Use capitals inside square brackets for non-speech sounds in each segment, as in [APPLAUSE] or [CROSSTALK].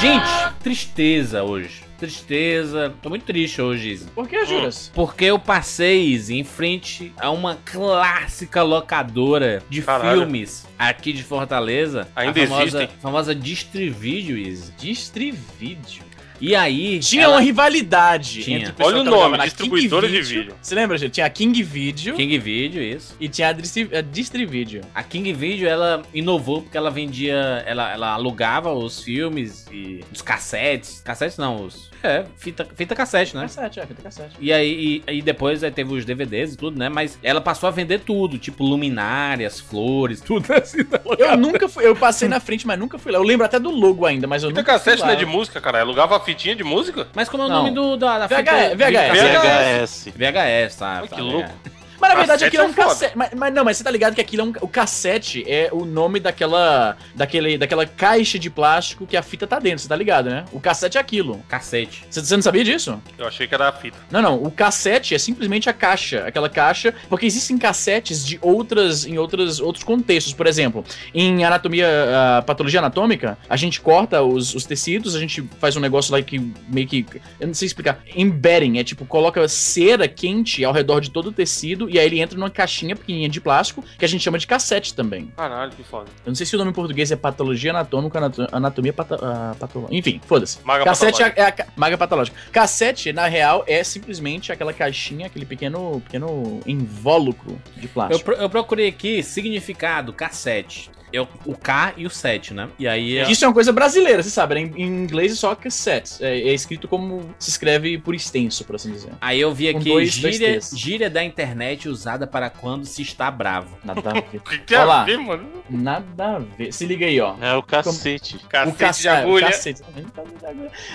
Gente, tristeza hoje. Tristeza. Tô muito triste hoje, Izzy. Por que, Juras? Porque eu passei, Izzy, em frente a uma clássica locadora de Caralho. filmes aqui de Fortaleza. Ainda a famosa, existem? famosa Distrivídeo, Izzy. Distrivídeo. E aí. Tinha ela- uma rivalidade Tinha. entre o Olha o nome, distribuidora King de vídeo. Você lembra, gente? Tinha a King Video King Video, isso. e tinha a, Distri a Distrivídeo. A King Video, ela inovou porque ela vendia, ela, ela alugava os filmes e os cassetes. Cassetes não, os. É, fita, fita cassete, né? Cassete, é, fita cassete. E aí, e, e depois aí teve os DVDs e tudo, né? Mas ela passou a vender tudo, tipo luminárias, flores, [LAUGHS] tudo assim. Eu nunca fui, eu passei na frente, mas nunca fui lá. Eu lembro até do logo ainda, mas eu Fita nunca fui cassete não é de música, cara. Alugava a fitinha de música? Mas como é o Não. nome do, da, da VHS, fita? VHS. VHS, tá? Ai, tá, que é. louco. Mas na verdade Cassete aquilo é um é foda. cassete. Mas, mas não, mas você tá ligado que aquilo é um. O cassete é o nome daquela. Daquele, daquela caixa de plástico que a fita tá dentro, você tá ligado, né? O cassete é aquilo. Cacete. Você, você não sabia disso? Eu achei que era a fita. Não, não. O cassete é simplesmente a caixa. Aquela caixa. Porque existem cassetes de outras. em outras, outros contextos. Por exemplo, em anatomia. ah, patologia anatômica, a gente corta os, os tecidos, a gente faz um negócio lá que meio que. Eu não sei explicar. Embedding. É tipo, coloca cera quente ao redor de todo o tecido. E aí ele entra numa caixinha pequenininha de plástico. Que a gente chama de cassete também. Caralho, que foda. Eu não sei se o nome em português é patologia anatômica, anato- anatomia pata, ah, patológica. Enfim, foda-se. Maga Cassete é, patológica. é a maga patológica. Cassete, na real, é simplesmente aquela caixinha, aquele pequeno, pequeno invólucro de Eu, plástico. pro- eu procurei aqui significado, cassete. Eu, o K e o 7, né? E aí. é- Isso é uma coisa brasileira, você sabe, né? Em, em inglês é só cassete. É, é escrito como se escreve por extenso, por assim dizer. Aí eu vi aqui dois- dois gíria, T's. gíria da internet usada para quando se está bravo. Nada a [LAUGHS] ver. O que tem Olha a lá. ver, mano? Nada a ver. Se liga aí, ó. É o cacete. Cacete o caça- de agulha. O cacete.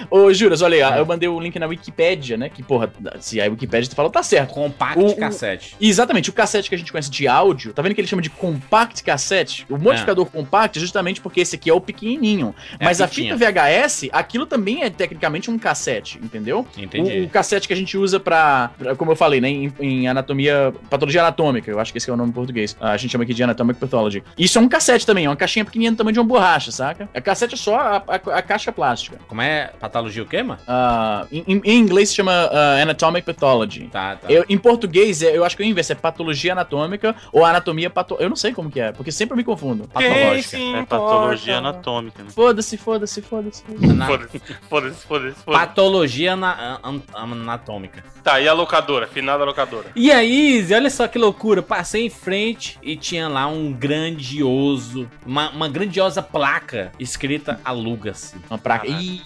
Ô, Juras, olha aí, ó, eu mandei o link na Wikipédia, né? Que, porra, se a Wikipédia falou, tá certo. Compact O- o- cassete. E exatamente, o cassete que a gente conhece de áudio, tá vendo que ele chama de compact cassete? O modificador compact é justamente porque esse aqui é o pequenininho. É Mas a fita VHS, aquilo também é tecnicamente um cassete, entendeu? Entendi. O, o cassete que a gente usa pra, pra- como eu falei, né, em, em anatomia, patologia anatômica, eu acho que esse é o nome em português. A gente chama aqui de anatomic pathology. Isso é um cassete também, é uma caixinha pequenininha do tamanho de uma borracha, saca? A cassete é só a, a- a caixa plástica. Como é? Patologia o quê, mano? Ah, em, em- inglês se chama ah, anatomic pathology. Tá, tá. Eu, em português, é- eu acho que eu inverso, é patologia anatômica ou anatomia pato... Eu não sei como que é, porque sempre eu me confundo. Patológica. É patologia anatômica. Né? Foda-se, foda-se, foda-se. Foda-se, foda-se, foda-se. foda-se. Patologia ana- an- anatômica. Tá, e a locadora? Finada locadora. E aí, Izzy, olha só que loucura. Passei em frente e tinha lá um grandioso, uma, uma grandiosa placa escrita aluga-se. Uma. Caraca. Ih,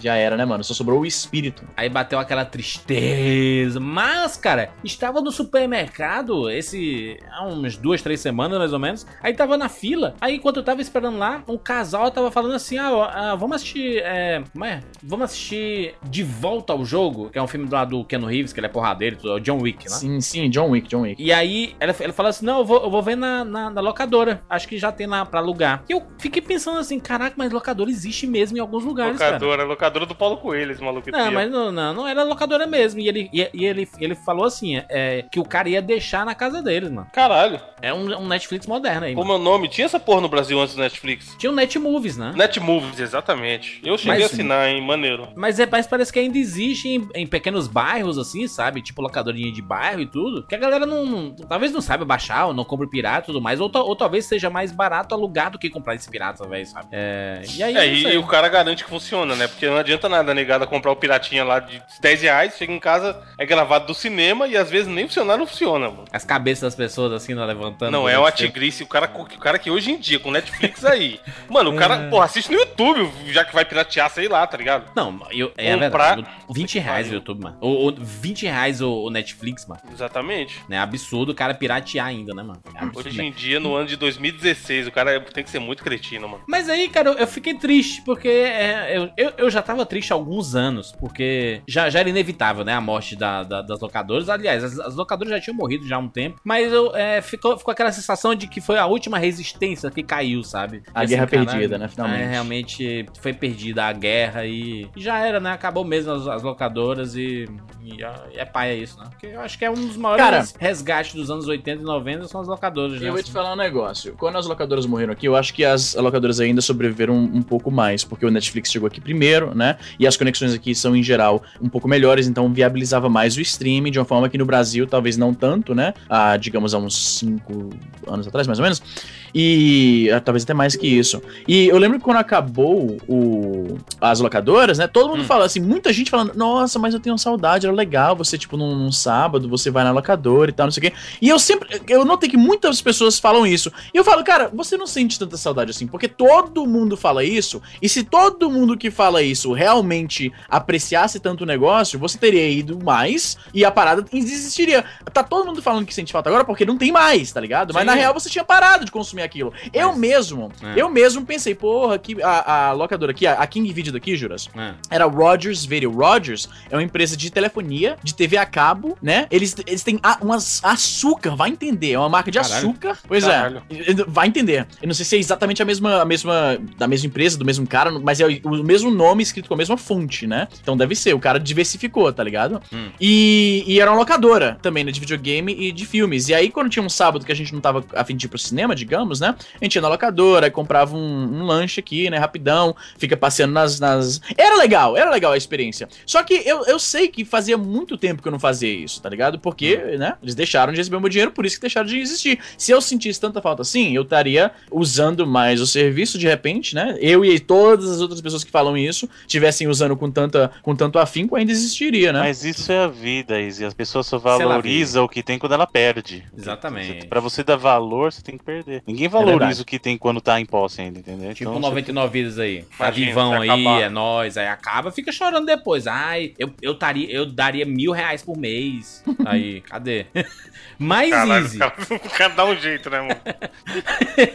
já era, né, mano? Só sobrou o espírito. Aí bateu aquela tristeza. Mas, cara, estava no supermercado esse. há uns duas, três semanas mais ou menos. Aí tava na fila. Aí enquanto eu tava esperando lá, um casal tava falando assim: ah, ó, ah, vamos assistir. É, como é? Vamos assistir De Volta ao Jogo, que é um filme lá do Ken Reeves, que ele é porradeiro, é o John Wick, né? Sim, sim, John Wick, John Wick. E aí, ela, ela fala assim: Não, eu vou, eu vou ver na, na, na locadora. Acho que já tem lá pra alugar. E eu fiquei pensando assim: Caraca, mas locadora existe mesmo em alguns lugares, cara. locadora, locadora do Paulo Coelho, esse maluco. Não, mas não, não, não era locadora mesmo. E ele, e, e ele, ele falou assim: é, que o cara ia deixar na casa deles, mano. Caralho, É um, um Netflix moderno aí, como mano. é o nome? Tinha essa porra no Brasil antes do Netflix? Tinha o Netmovies, né? Netmovies, exatamente. Eu cheguei Mas- a assinar, hein? Maneiro. Mas, é, mas parece que ainda existe em, em pequenos bairros, assim, sabe? Tipo locadorinha de bairro e tudo. Que a galera não, não- talvez não saiba baixar, ou não compre pirata e tudo mais. Ou, ou talvez seja mais barato alugar do que comprar esse pirata, velho, sabe? É, e aí, É, não e, e o cara garante que funciona, né? Porque não adianta nada a negada comprar o piratinha lá de 10 reais, chega em casa, é gravado do cinema e às vezes nem funcionar não funciona, mano. As cabeças das pessoas assim, né, levantando. Não, é uma tigrice, o cara, o cara que hoje em dia, com Netflix aí. Mano, o cara, porra, assiste no YouTube, já que vai piratear, sei lá, tá ligado? Não, eu, é Comprar- verdade. 20 reais o YouTube, mano. Ou, ou 20 reais o, o Netflix, mano. Exatamente. É absurdo o cara piratear ainda, né, mano? É absurdo, Hoje né? em dia, no ano de 2016, o cara tem que ser muito cretino, mano. Mas aí, cara, eu fiquei triste, porque é, eu, eu, eu já tava triste há alguns anos, porque já, já era inevitável, né, a morte da, da- das locadoras. Aliás, as, as locadoras já tinham morrido já há um tempo, mas eu, é, ficou, ficou aquela sensação de que foi a última resistência que caiu, sabe? A E guerra caralho, perdida, né, finalmente. É, realmente foi perdida a guerra e já era, né? Acabou mesmo as, as locadoras e, e é- é paia isso, né? Porque eu acho que é um dos maiores Cara- resgates dos anos 80 e 90 são as locadoras, né? Eu vou te falar um negócio. Quando as locadoras morreram aqui, eu acho que as locadoras ainda sobreviveram um, um pouco mais, porque o Netflix chegou aqui primeiro, né? E as conexões aqui são, em geral, um pouco melhores, então viabilizava mais o streaming, de uma forma que no Brasil, talvez não tanto, né? Há, digamos, há uns 5 anos atrás, mais ou menos. E ah, talvez até mais que isso. E eu lembro que quando acabou o, as locadoras, né? Todo mundo Hum. fala assim, muita gente falando, nossa, mas eu tenho saudade, era legal você, tipo, num, num sábado, você vai na locadora e tal, não sei o quê. E eu sempre, eu notei que muitas pessoas falam isso. E eu falo, cara, você não sente tanta saudade assim, porque todo mundo fala isso. E se todo mundo que fala isso realmente apreciasse tanto o negócio, você teria ido mais e a parada existiria. Tá todo mundo falando que sente falta agora porque não tem mais, tá ligado? Mas Sim. na real você tinha parado de consumir aquilo. Eu Mas- mesmo, É. eu mesmo pensei, porra, que a, a locadora aqui, a, a King Video daqui, Juras, É. era Rogers Video. Rogers é uma empresa de telefonia, de TV a cabo, né? Eles, eles têm a, umas açúcar, vai entender. É uma marca de Caralho. açúcar. Pois Caralho. é. Vai entender. Eu não sei se é exatamente a mesma, a mesma da mesma empresa, do mesmo cara, mas é o, o mesmo nome escrito com a mesma fonte, né? Então deve ser. O cara diversificou, tá ligado? Hum. E, e era uma locadora também, né? De videogame e de filmes. E aí, quando tinha um sábado que a gente não tava a fim de ir pro cinema, digamos, né? A gente ia na locadora, aí comprava um, um lanche aqui, né? Rapidão, fica passeando nas, nas. Era legal, era legal a experiência. Só que eu, eu sei que fazia muito tempo que eu não fazia isso, tá ligado? Porque, né? Eles deixaram de receber o meu dinheiro, por isso que deixaram de existir. Se eu sentisse tanta falta assim, eu estaria usando mais o serviço de repente, né? Eu e todas as outras pessoas que falam isso tivessem usando com, tanta, com tanto afinco, ainda existiria, né? Mas isso é a vida, Izzy. As pessoas só ela valorizam o que tem quando ela perde. Exatamente. Pra você dar valor, você tem que perder. Ninguém verdade. Valoriza o que tem quando tá em posse ainda, entendeu? Tipo Então, 99 vidas aí. Tá vivão aí, acabar. é nóis. Aí acaba, fica chorando depois. Ai, eu, eu, taria, eu daria mil reais por mês. [LAUGHS] Aí, cadê? [LAUGHS] Mais Caralho, easy. o cara, [LAUGHS] o cara dá um jeito, né, mano?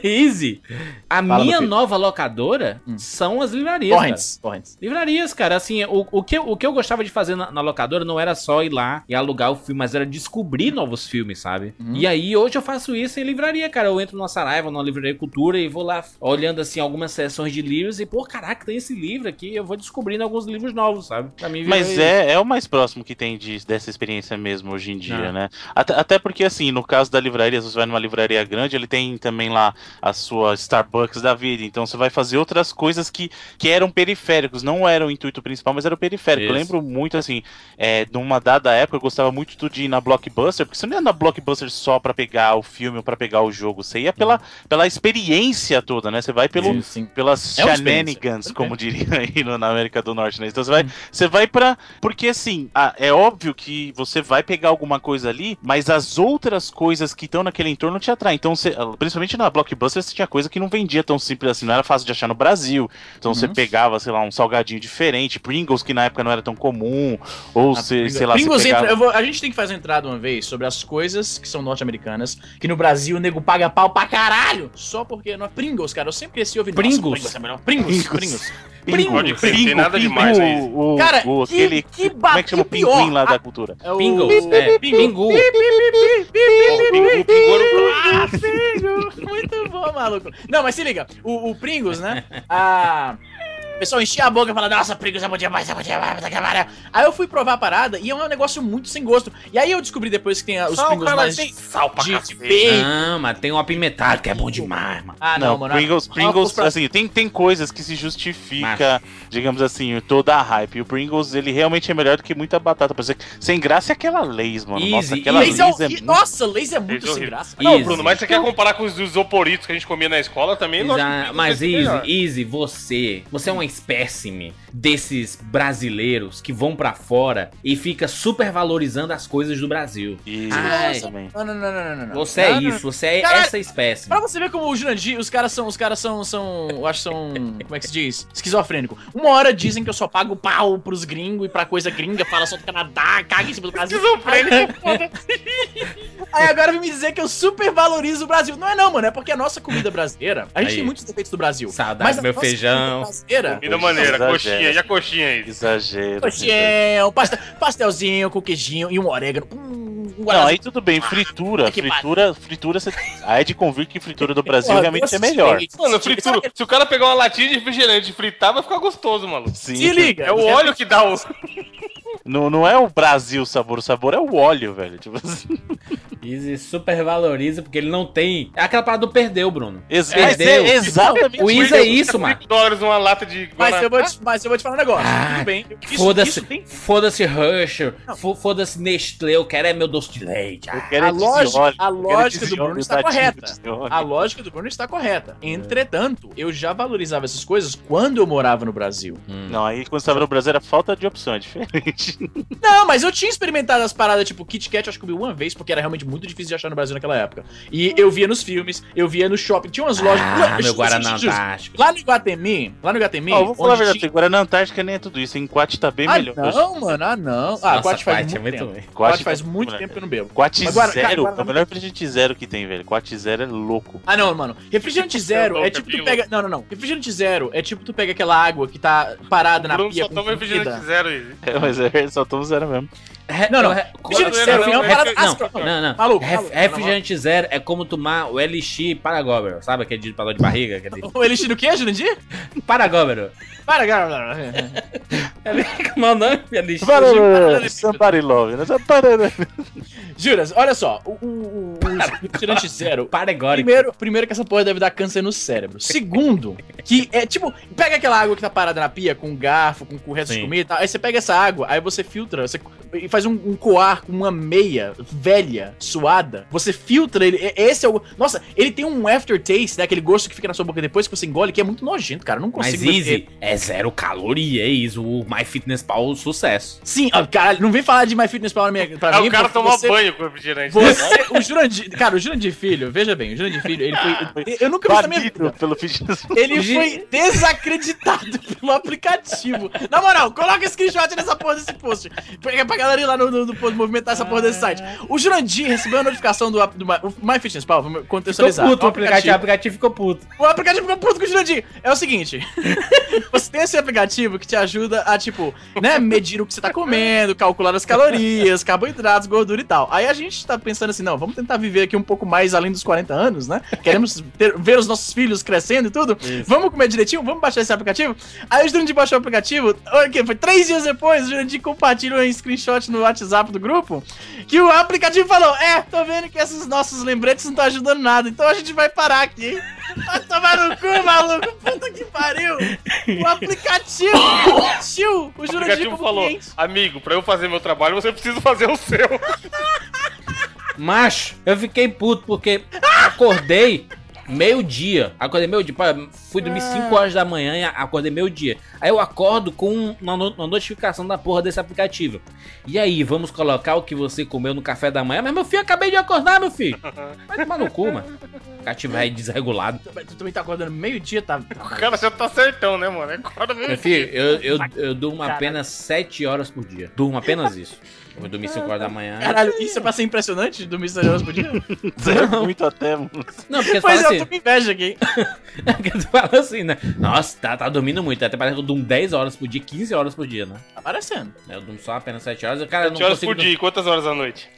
easy. A Fala, minha nova locadora Hum. são as livrarias. Torrents, torrents. Livrarias, cara, assim, o, o, que, eu- o que eu gostava de fazer na, na locadora não era só ir lá e alugar o filme, mas era descobrir novos filmes, sabe? Uhum. E aí, hoje eu faço isso em livraria, cara. Eu entro numa Saraiva, numa livraria cultura e vou lá olhando, assim, algumas seções de livros e, pô, caraca, tem esse livro aqui, eu vou descobrindo alguns livros novos, sabe? Pra mim, Mas é, é o mais próximo que tem de- dessa experiência mesmo hoje em dia, Ah. né? Até, até porque, assim, no caso da livraria, se você vai numa livraria grande, ele tem também lá a sua Starbucks da vida. Então você vai fazer outras coisas que, que eram periféricos, não eram o intuito principal, mas era o periférico. Eu Isso. lembro muito, assim, é, numa dada época, eu gostava muito de ir na Blockbuster, porque você não ia na Blockbuster só pra pegar o filme ou pra pegar o jogo, você ia pela, pela experiência toda, né? Você vai pelo, Sim, pelas É shenanigans, como diria [LAUGHS] aí na América do Norte, né? Então você vai, você vai pra. Porque assim, é óbvio que você vai pegar alguma coisa ali, mas as outras coisas que estão naquele entorno te atraem. Então, você- principalmente na Blockbuster, você tinha coisa que não vendia tão simples assim, não era fácil de achar no Brasil. Então você pegava, sei lá, um salgadinho diferente, Pringles, que na época não era tão comum, ou Ah, sei lá, Pringles pegava... entra- vou- a gente tem que fazer entrada uma vez sobre as coisas que são norte-americanas, que no Brasil o nego paga pau pra caralho, só porque não é Pringles, cara. Eu sempre cresci ouvindo Pringles? Nossa, Pringles é melhor. Pringles, Pringles. Pode crer, tem nada demais isso. o, Cara, o, que- aquele, que como é que chama o pinguim lá da cultura? É o... Pringles, é, Pingu. Ah, Pringles! Muito bom, maluco. Não, mas se liga, o, o Pringles, né? A... [LAUGHS] O pessoal enchia a boca e falava, nossa, Pringles é bom demais, é bom demais, é. Aí eu fui provar a parada e é um negócio muito sem gosto. E aí eu descobri depois que tem os Sal, Pringles cara, mais tem sal pra de bacon. Não, mas tem um apimentado que é bom demais, mano. Ah, não, Não, mano. Pringles, Ah, Pringles pra- assim, tem, tem coisas que se justifica, digamos assim, toda a hype. E o Pringles, ele realmente é melhor do que muita batata. Por exemplo, sem graça é aquela Lays, mano. Nossa, Easy, aquela Lays Lays, é, é, o- muito... Nossa, Lays é muito Lays é sem graça. Não, Easy. Bruno, mas você quer comparar com os isoporitos que a gente comia na escola também? Exa- mas. Easy, Easy, você, você é uma espécime desses brasileiros que vão pra fora e fica super valorizando as coisas do Brasil. Isso, Ai. também. Não, não, não, não, não, não, não. Você é isso, você é Caralho. essa espécime. Pra você ver como o Jurandir, os caras são, os caras são, são, eu acho que são, como é que se diz? Esquizofrênico. Uma hora dizem que eu só pago pau pros gringos e pra coisa gringa, fala só do Canadá, caga em cima do Brasil. Esquizofrênico. Aí agora vem me dizer que eu super valorizo o Brasil. Não é não, mano, é porque a nossa comida brasileira, a gente Aí. tem muitos defeitos do Brasil. Saudade Mas meu feijão. comida brasileira, Comida maneira, Exagero. Coxinha. E a coxinha aí? Exagero. coxinha, pastel, pastelzinho com queijinho e um orégano. Hum, um Não, aí tudo bem, fritura, que fritura, fritura, você... aí é de convir que fritura do [LAUGHS] Brasil Porra, realmente é melhor. Mano, fritura. Se o cara pegar uma latinha de refrigerante e fritar, vai ficar gostoso, maluco. Sim. Se liga. É o óleo que dá o. [LAUGHS] Não, não é o Brasil o sabor, o sabor é o óleo, velho. Tipo assim. Easy super valoriza porque ele não tem. É aquela parada do perdeu, Bruno. Ex- Perdeu. mas é exatamente O Easy é isso, mano. 5 dólares uma lata de Mas eu, vou te, mas eu vou te falar um negócio. Ah, Tudo bem. Foda-se, tem- foda-se Hershey, Não. fo- foda-se Nestlé, eu quero é meu doce de leite. Eu Ah, quero A é lógica- a eu quero lógica do Bruno está correta. A lógica do Bruno está correta. Entretanto, eu já valorizava essas coisas quando eu morava no Brasil. hum. Não, aí quando você tava no Brasil era falta de opção, é diferente. [LAUGHS] Não, mas eu tinha experimentado as paradas tipo Kit Kat, acho que eu vi uma vez, porque era realmente muito difícil de achar no Brasil naquela época. E eu via nos filmes, eu via no shopping, tinha umas lojas. Ah, Lá- meu Guaraná. Lá no Iguatemi, lá no Iguatemi. Ó, vou falar a verdade, tinha- na Antártica nem é tudo isso, em Quat tá bem Ah, melhor. não, mano, ah, não. Ah, Nossa, Quat faz Quat é muito muito tempo. Quat faz tá muito tempo que eu não bebo. Quat Zero, é o melhor refrigerante zero que tem, velho. Quat Zero é louco. Ah, não, mano. Refrigerante zero é é tipo tu pega. Não, não, não. Refrigerante zero é tipo tu pega aquela água que tá parada na Bruno pia só toma refrigerante zero. É, [LAUGHS] mas é, só toma zero mesmo. Não, não. re- Refrigerante Não, zero não, é uma não, parada. não, áspera. Não, não. Maluco, Ref- maluco, refrigerante zero é como tomar o Elixir Paragóbero, sabe aquele de dor de barriga? Aquele... [LAUGHS] O elixir do quê, Jurandir? Paragóbero. Para, cara. Como é o nome? Elixir. Somebody love, né? Somebody- Juras, olha só. O, o, o, o refrigerante zero. Paregórico. Primeiro, primeiro que essa porra deve dar câncer no cérebro. Segundo, que é tipo, pega aquela água que tá parada na pia com um garfo, com, com o resto de comida e tal. Aí você pega essa água, aí você filtra, você faz um, um coar com uma meia velha, suada. Você filtra ele. e- Esse é o. Nossa, ele tem um aftertaste, né? Aquele gosto que fica na sua boca depois que você engole, que é muito nojento, cara. Eu não Mas consigo. Easy é zero caloria, é isso. O MyFitnessPal, sucesso. Sim, ó, caralho, não vem falar de MyFitnessPal na minha, pra É mim. o cara você- banho com refrigerante. Você, o Jurandir, cara, o Jurandir Filho, veja bem, o Jurandir Filho, ele foi. Eu nunca vi minha vida. pelo fitness. Ele foi desacreditado [LAUGHS] pelo aplicativo. Na moral, coloca screenshot nessa porra desse post. Pra, pra galera ir lá no, no, no movimentar essa porra desse site. O Jurandir recebeu a notificação do, app- do My- o MyFitnessPal, vamos Ficou contextualizar. puto o aplicativo. O aplicativo ficou puto. o aplicativo ficou puto com o Jurandir. É o seguinte: [LAUGHS] você tem esse aplicativo que te ajuda a, tipo, né, medir o que você tá comendo, calcular as calorias, carboidratos, gordura e tal. Aí a gente tá pensando assim: não, vamos tentar viver aqui um pouco mais além dos 40 anos, né? Queremos ter- ver os nossos filhos crescendo e tudo. Vamos comer direitinho? Vamos baixar esse aplicativo? Aí o Jurandir baixou o aplicativo. olha aqui, Foi três dias depois, o Jurandir compartilhou um screenshot no WhatsApp do grupo que o aplicativo falou: É, tô vendo que esses nossos lembretes não estão ajudando nada, então a gente vai parar aqui. [LAUGHS] Vai tomar no cu, maluco! Puta que pariu! O aplicativo tio, o O aplicativo falou, cliente. amigo, pra eu fazer meu trabalho, você precisa fazer o seu. Macho, eu fiquei puto porque acordei meio-dia. Acordei meio-dia. Fui dormir 5 horas da manhã e acordei meio-dia. Aí eu acordo com uma, no- uma notificação da porra desse aplicativo. E aí, vamos colocar o que você comeu no café da manhã? Mas meu filho, eu acabei de acordar, meu filho. Vai tomar no cu, mano. Aplicativo aí desregulado. Tu também tá acordando meio-dia, tá? O cara já tá certão, né, mano? Acorda Meu mesmo. filho, eu, eu, eu durmo apenas 7 horas por dia. Durmo apenas isso. Eu vou dormir 5 horas da manhã. Caralho, isso é pra ser impressionante? Dormir 6 horas por dia? [LAUGHS] Zero muito até, mano. Não, porque você Pois fala é, assim. eu tô com inveja aqui. [LAUGHS] Porque tu fala assim, né? Nossa, tá, tá dormindo muito. Até parece que eu durmo 10 horas por dia, 15 horas por dia, né? Tá parecendo. Eu durmo só apenas 7 horas. Cara, eu não 7 horas consigo. por dia, quantas horas à noite? [LAUGHS]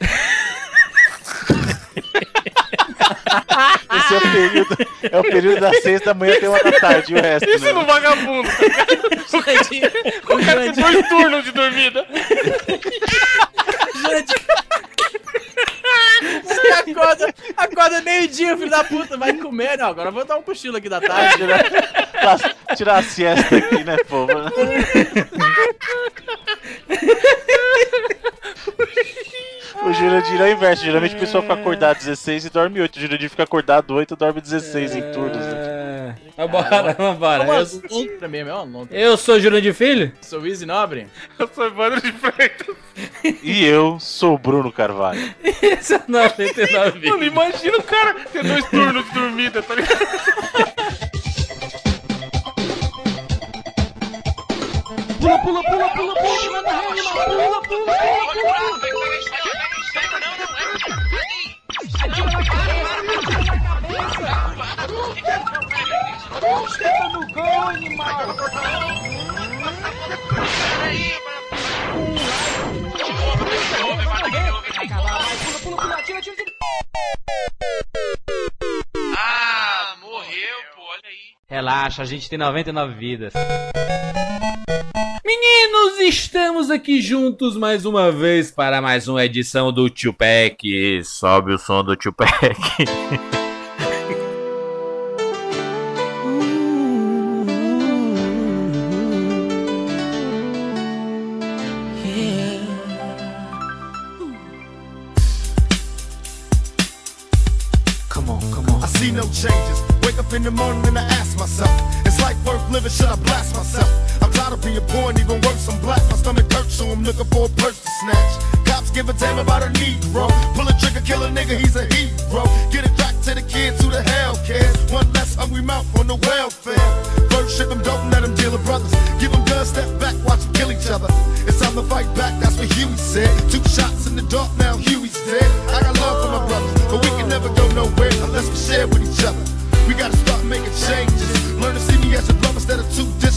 Esse é o período, é o período das seis da manhã até uma da tarde, e o resto, Isso né? no vagabundo. O Jurandir, o Tem dois turnos de dormida. Você acorda, acorda meio-dia, filho da puta, vai comer. Não, agora eu vou dar um cochilo aqui da tarde. Tirar, tirar a siesta aqui, né, pô? [LAUGHS] O Jurandir é o inverso. Geralmente o pessoal fica acordado 16 e dorme 8. O Jurandir fica acordado 8 e dorme 16 em turnos. Né? É... Vambora, vambora. É uma Eu, é lontra. eu sou Jurandir Filho? Sou Easy Nobre. Eu sou Evandro de Freitas. E eu sou o Bruno Carvalho. Esse é o 99 Mano, imagina o cara ter dois turnos de dormida, tá ligado? Cabeça! No gol, animal! Ah, morreu, pô, olha aí. Relaxa, a gente tem 99 vidas. Meninos, estamos aqui juntos mais uma vez para mais uma edição do Tupac. Sobe o som do see no changes. Wake up in the morning and I ask myself, is life worth living? Should I blast myself? Of being poor and even worse, I'm black. My stomach hurts, so I'm looking for a purse to snatch. Cops give a damn about a Negro. Pull a trigger, kill a nigga, he's a hero. Get it back to the kids who the hell cares. One less hungry mouth on the welfare. First ship them, don't let them deal with brothers. Give them guns, step back, watch them kill each other. It's time to fight back, that's what Huey said. Two shots in the dark, now Huey's dead. I got love for my brothers, but we can never go nowhere unless we share with each other. We gotta start making changes. Learn to see me as a brother instead of two distant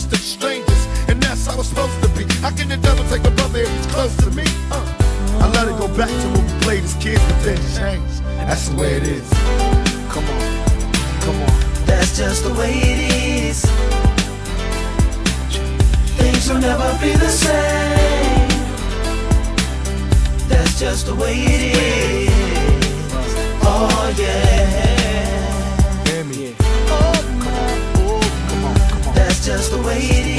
How can the devil take a brother if he's close to me? Uh. I let it go back to when we played as kids, but then changed. That's the way it is. Come on, come on. That's just the way it is. Things will never be the same. That's just the way it is. Oh yeah. Hear me. That's just the way it is.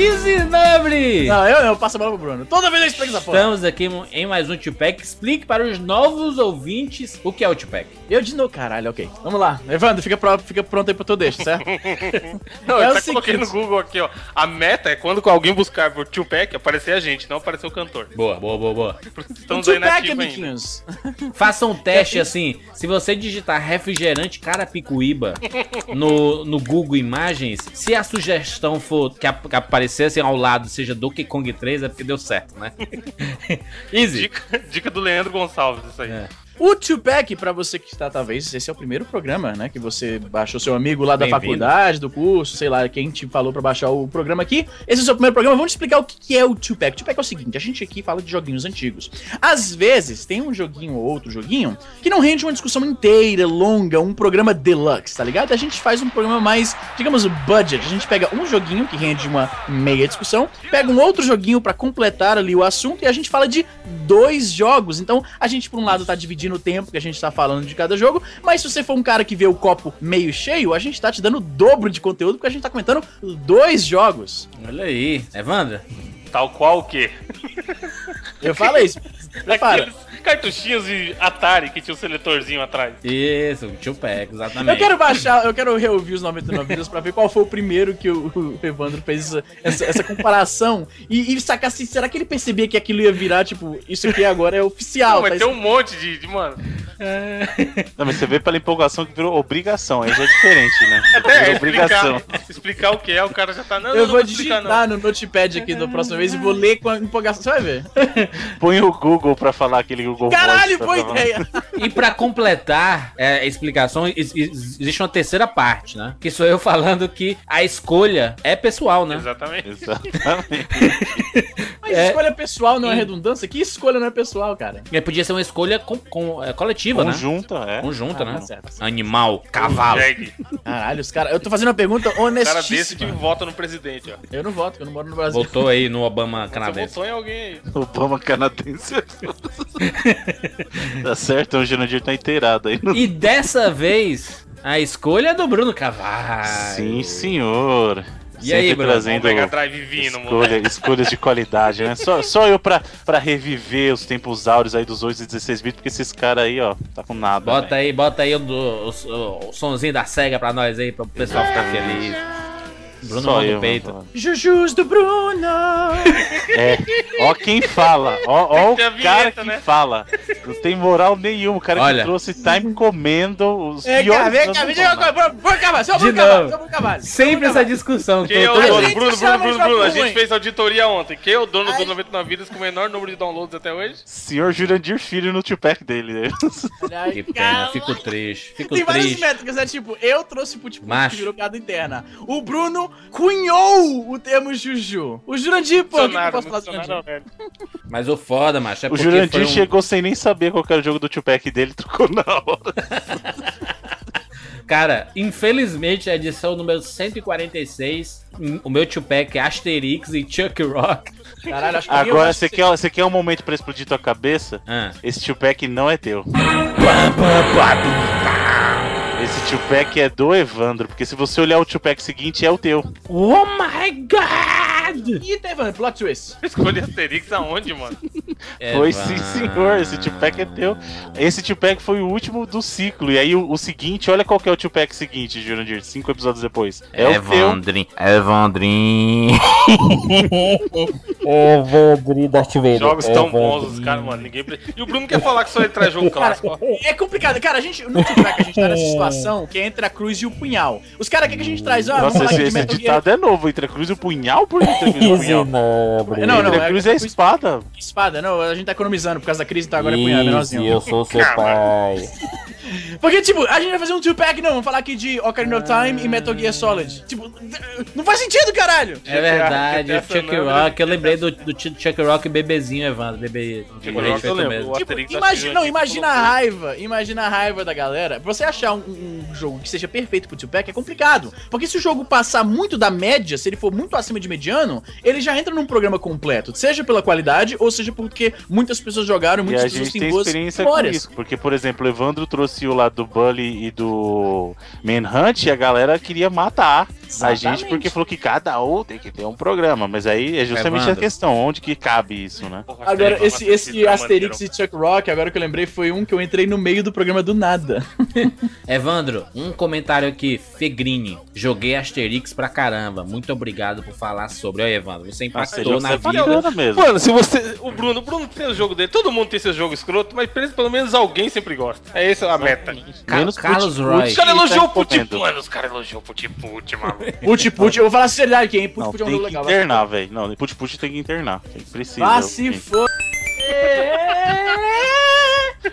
Easy Nobre! Não, eu, eu passo a bola pro Bruno. Toda vez eu explico essa porra. Estamos aqui em mais um Tupac. Explique para os novos ouvintes o que é o Tupac. Eu de novo, caralho, ok. Vamos lá. Evandro, fica, pro, fica pronto aí pro teu deixo, certo? [LAUGHS] Não, É eu até coloquei no. Google aqui, ó. A meta é quando alguém buscar por Tupac, aparecer a gente, não aparecer o cantor. Boa, boa, boa, boa. Estamos aí na amiguinhos. [LAUGHS] Faça um teste assim. Se você digitar refrigerante Carapicuíba no, no Google Imagens, se a sugestão for que, ap- que aparecer assim ao lado seja Donkey Kong 3, é porque deu certo, né? [LAUGHS] Easy. Dica, dica do Leandro Gonçalves, isso aí. É. O Tupac, pra você que está, talvez, esse é o primeiro programa, né? Que você baixou seu amigo lá da faculdade, do curso, sei lá, quem te falou pra baixar o programa aqui. Esse é o seu primeiro programa. Vamos te explicar o que é o Tupac. O Tupac é o seguinte, a gente aqui fala de joguinhos antigos. Às vezes, tem um joguinho ou outro joguinho que não rende uma discussão inteira, longa, um programa deluxe, tá ligado? A gente faz um programa mais, digamos, budget. A gente pega um joguinho que rende uma meia discussão, pega um outro joguinho pra completar ali o assunto e a gente fala de dois jogos. Então, a gente, por um lado, tá dividindo o tempo que a gente tá falando de cada jogo, mas se você for um cara que vê o copo meio cheio, a gente tá te dando o dobro de conteúdo porque a gente tá comentando dois jogos. Olha aí. Evandra? Tal qual o quê? Eu falo isso. [LAUGHS] Prepara. Aqueles cartuchinhos de Atari que tinha o seletorzinho atrás. Isso, o Tupac, exatamente. Eu quero baixar, eu quero reouvir os 99 vídeos pra ver qual foi o primeiro que o, o Evandro fez essa, essa, essa comparação e, e sacar assim, será que ele percebia que aquilo ia virar, tipo, isso aqui agora é oficial? Não, mas tá tem um monte de, de mano. [LAUGHS] Não, mas você vê pela empolgação que virou obrigação, aí já é diferente, né? [LAUGHS] É, Virou obrigação. explicar, explicar o que é, o cara já tá. Não, Eu não, vou não explicar, digitar no notepad aqui da próxima vez e vou ler com a empolgação. Você vai ver. Põe o Google pra falar aquele Google Caralho, Voice boa ideia! E pra completar é, a explicação, ex- ex- existe uma terceira parte, né? Que sou eu falando que a escolha é pessoal, né? Exatamente. Exatamente. [LAUGHS] Mas É. escolha pessoal não é redundância? Que escolha não é pessoal, cara? E podia ser uma escolha com, com- é, coletiva, né? Conjunta, é. Conjunta, Ah, né? tá certo. Animal, cavalo. Caralho, os caras. Eu tô fazendo uma pergunta Um cara desse que honestíssima. vota no presidente, ó. Eu não voto, porque eu não moro no Brasil. Voltou aí no Obama Você canadense. votou em alguém aí. Obama canadense. [LAUGHS] tá certo, o Jurandir tá inteirado aí. No... E dessa vez, a escolha é do Bruno Cavalho. Sim, senhor. E aí, Bruno? O trazendo Mega Drive vindo, mano. escolha- escolhas de qualidade, né? Só, só eu pra, pra reviver os tempos áureos aí dos 8 e 16 bits, porque esses caras aí, ó, tá com nada. Bota velho. aí, bota aí o, do- o, o sonzinho da SEGA pra nós aí, pro pessoal ficar feliz. Bruno Só eu, peito. Jujus do Bruno! É, ó quem fala, ó, ó o Tem a cara vinheta, que né? fala. Não tem moral nenhum, o cara Olha. que trouxe time comendo os Vem cá, piores vem cá, vem cá. Bruno Cavalho, seu De Bruno Cavalho, seu Bruno Cavalho. Sempre essa discussão. Quem é o dono? Bruno, Bruno, de Bruno, Bruno. A gente fez auditoria ontem. Quem é o dono Ai. do 99 Vidas com o menor número de downloads até hoje? Senhor Jurandir Filho no Tupac dele. Que pena, cara. fico triste. Fico Tem várias métricas, né? Tipo, eu trouxe que virou piada interna. O Bruno cunhou o termo Juju. O Jurandir, pô, o que, eu posso falar do Jurandir? Mas o foda, macho, é O Jurandir foi um- chegou sem nem saber qual era o jogo do Tupac dele, trocou na hora. [LAUGHS] Cara, infelizmente a edição número 146, hum, o meu Tupac é Asterix e Chuck Rock. Caralho, acho que Agora, você que quer, você quer um momento pra explodir tua cabeça? Ah. Esse Tupac não é teu. Esse Tupac é do Evandro, porque se você olhar o Tupac seguinte, é o teu. Oh my god! Ih, Tevan, plot twist. [LAUGHS] Escolhe Asterix aonde, mano? [LAUGHS] Foi sim, senhor. Esse Tupac é teu. Esse Tupac foi o último do ciclo. E aí o, o seguinte, olha qual que é o Tupac seguinte, Jurandir, cinco episódios depois. É o teu. Evandrin. Evandrin. [LAUGHS] Evandrin Darth Vader. Jogos tão Evandrin. bons, os caras, mano. Ninguém. E o Bruno quer falar que só ele traz jogo clássico. ó. É complicado. Cara, a gente. No Tupac a gente tá nessa situação que é entre a cruz e o punhal. Os caras que a gente traz. Ah, Nossa, esse, esse ditado é novo. Entre a cruz e o punhal? Por que entre a cruz e o punhal? Nobre. Não, não, entre a é- cruz e a espada. Espada, não, a gente tá economizando por causa da crise, então agora é punhal, Isso, menorzinho. eu sou seu pai. [LAUGHS] Porque, tipo, a gente vai fazer um two-pack, não, vamos falar aqui de Ocarina of Time e Metal Gear Solid. Tipo, não faz sentido, caralho! É verdade, o Chuck Rock, eu lembrei do, do Chuck Rock bebezinho, Evandro, bebê. Chuck Rock eu lembro, Tipo, Asterix imagina, não, imagina a colocou. raiva, imagina a raiva da galera. Pra você achar um, um jogo que seja perfeito pro two-pack é complicado. Porque se o jogo passar muito da média, se ele for muito acima de mediano, ele já entra num programa completo. Seja pela qualidade, ou seja porque muitas pessoas jogaram, E muitas pessoas têm tem boas experiência com isso. Porque, por exemplo, o Evandro trouxe o lado do Bully e do Manhunt a galera queria matar a Exatamente. gente porque falou que cada um tem que ter um programa. Mas aí é justamente Evandro. a questão, onde que cabe isso, né? Porra, Agora, esse, Asterix esse é Asterix maneiro. e Chuck Rock, agora que eu lembrei, foi um que eu entrei no meio do programa do nada. [LAUGHS] Evandro, um comentário aqui, Fegrini. Joguei Asterix pra caramba. Muito obrigado por falar sobre. Ó, Evandro, você impactou na você é vida. mesmo. Mano, se você. O Bruno, o Bruno tem o jogo dele, todo mundo tem seu jogo escroto, mas pelo menos alguém sempre gosta. É essa a meta. Menos Carlos Roy. Os caras Ele tá elogiou o. Putiput. Mano, os caras elogiou o Putiput, maluco. Put Put, eu vou falar a seriedade aqui, hein? Put Não, Put é um tem jogo que legal. vai. internar, velho. Não, Put Put tem que internar. Tem que precisa. Ah, se for.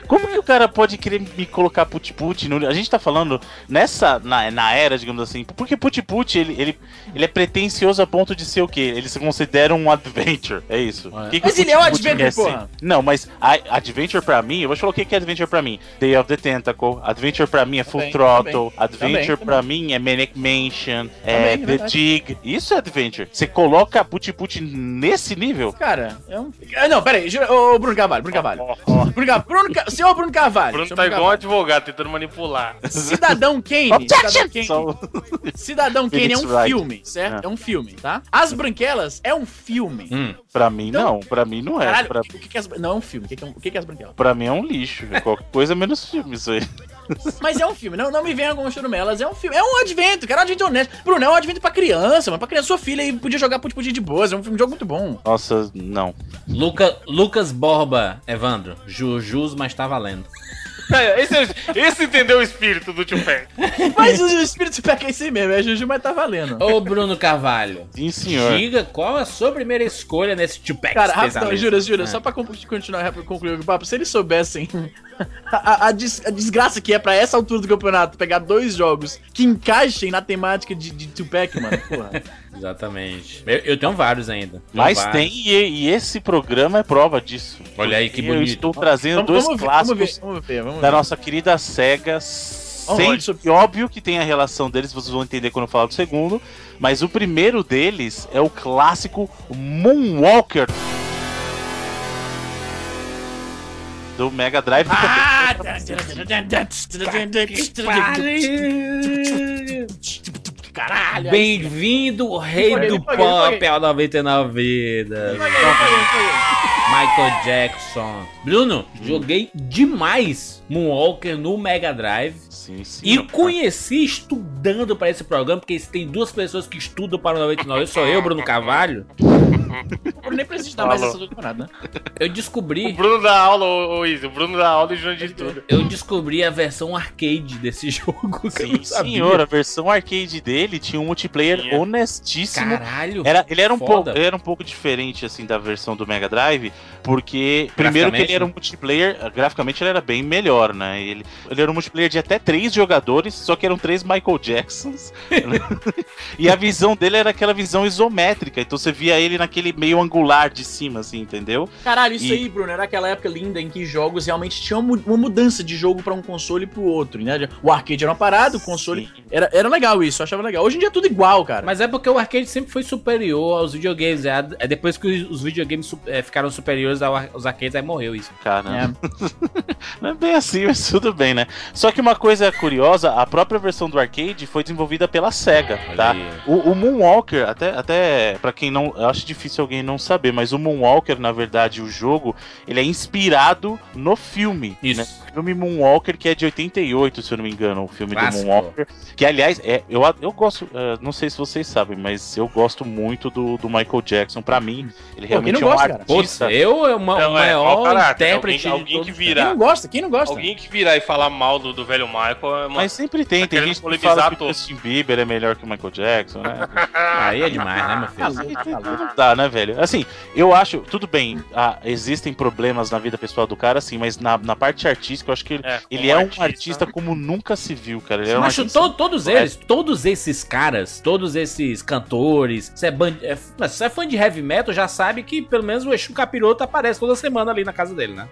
Como que o cara pode querer me colocar Put Put? no- A gente tá falando nessa, na, na era, digamos assim, porque Put Put, ele, ele, ele é pretencioso a ponto de ser o quê? Ele se considera um adventure, é isso. É. Que que Mas o ele é um adventure, porra. Não, mas a, adventure pra mim, eu vou te falar o que é adventure pra mim. Day of the Tentacle, adventure pra mim é Full Também, Throttle, também, adventure também, pra mim é Manic Mansion, é Também, é The. Dig. Isso é adventure. Você coloca Put Put nesse nível? Cara, é um. Ah, não, pera aí. jura- Ô, Bruno Carvalho, Bruno Carvalho. [LAUGHS] Bruno, Car- Bruno, Ca- senhor Bruno Carvalho. Bruno senhor tá igual um Carvalho. advogado tentando manipular. Cidadão Kane. Cidadão Kane. Cidadão Kane é um Wright. filme, certo? É. É um filme, tá? As Branquelas é um filme. Hum, Pra mim, Então- não. Pra mim, não é. Caralho, Pra, o que, que é as... Não, é um filme. O que, que, é, o que, que é as Branquelas? pra mim é um lixo. Qualquer coisa menos filme, isso aí. Mas é um filme, não, não me venha com churumelas, é um filme, é um advento, cara, é um advento honesto. Bruno, é um advento pra criança, mano, pra criança, sua filha aí podia jogar put put de boas, é um filme um jogo muito bom. Nossa, não. Luca, Lucas Borba, Evandro. Jujus, mas tá valendo. É, esse, é- esse entendeu o espírito do Tupac. Mas o espírito pack é esse mesmo, é Juju, mas tá valendo. Ô, Bruno Carvalho. Sim, senhor. Diga qual a sua primeira escolha nesse Tupac Cara, rapidão, jura, jura, Ah. só pra continuar concluir o papo, se eles soubessem [LAUGHS] a, a- a des- a desgraça que é pra essa altura do campeonato pegar dois jogos que encaixem na temática de, de Tupac, mano, porra. Exatamente. Eu, eu tenho vários ainda. Tenho Mas vários. tem, e, e esse programa é prova disso. Olha aí que Porque Eu bonito. estou trazendo Vamos, dois vamos ver, clássicos vamos ver, vamos ver, vamos da ver. nossa querida SEGA. Sem, e óbvio que tem a relação deles, vocês vão entender quando eu falar do segundo. Mas o primeiro deles é o clássico Moonwalker. Do Mega Drive. Ah, Caralho! Bem-vindo, rei Foi, do foi, pop ao 99 vidas. Foi, foi, foi. Michael Jackson. Bruno, joguei demais Moonwalker no Mega Drive. Sim, sim. E conheci estudando para esse programa, porque se tem duas pessoas que estudam para o 99, sou eu, Bruno Carvalho. Bruno nem precisa dar mais essa temporada, né? Eu O descobri, Bruno dá aula, ô, ô Izzy, o Bruno dá aula e João de tudo. eu descobri a versão arcade desse [LAUGHS] jogo Sim, senhor, a versão arcade dele tinha um multiplayer Tinha. honestíssimo. Caralho. Era, ele, era um Foda. pouco, ele era um pouco diferente assim da versão do Mega Drive, porque primeiro que ele era um multiplayer, eh, graficamente ele era bem melhor, né? Ele, ele era um multiplayer de até três jogadores, só que eram três Michael Jacksons. [LAUGHS] [LAUGHS] e a visão dele era aquela visão isométrica, então você via ele naquele aquele meio angular de cima, assim, entendeu? Caralho, isso E- aí, Bruno, era aquela época linda em que jogos realmente tinham uma mudança de jogo pra um console e pro outro, né? O arcade era uma parada, o console. Sim. Era, era legal isso, eu achava legal. Hoje em dia é tudo igual, cara. Mas é porque o arcade sempre foi superior aos videogames. É, é depois que os videogames é, ficaram superiores aos arcades, aí morreu isso. Cara, É. [LAUGHS] não é bem assim, mas tudo bem, né? Só que uma coisa curiosa, a própria versão do arcade foi desenvolvida pela SEGA, tá? O, o Moonwalker, até, até para quem não. Eu acho difícil alguém não saber, mas o Moonwalker, na verdade, o jogo, ele é inspirado no filme. Isso. Né? O filme Moonwalker, que é de 88, se eu não me engano, o filme Clássico. do Moonwalker. Que, aliás, é, eu, eu gosto. eh, não sei se vocês sabem, mas eu gosto muito do, do Michael Jackson. Pra mim, ele Pô, realmente não é um gosta, cara? Artista. eu é uma, Não, o é, maior caráter. intérprete Alguém- alguém que todos. vira- Quem não gosta? Quem não gosta? Alguém que virar e falar mal do, do velho Michael é uma. Mas sempre tem, Tá tem gente que fala que o. Justin Bieber é melhor que o Michael Jackson, né? [LAUGHS] Aí é demais, né, meu filho? Tá louco. Não dá, né, velho? Assim, eu acho, tudo bem, ah, existem problemas na vida pessoal do cara, assim, mas na, na parte artística, eu acho que ele, É, ele é um artista. artista como nunca se viu, cara. Ele é um Mas to- todos eles, todos esses caras, todos esses cantores, você é, band- é, você é fã de heavy metal, já sabe que pelo menos o Exu Capiroto aparece toda semana ali na casa dele, né?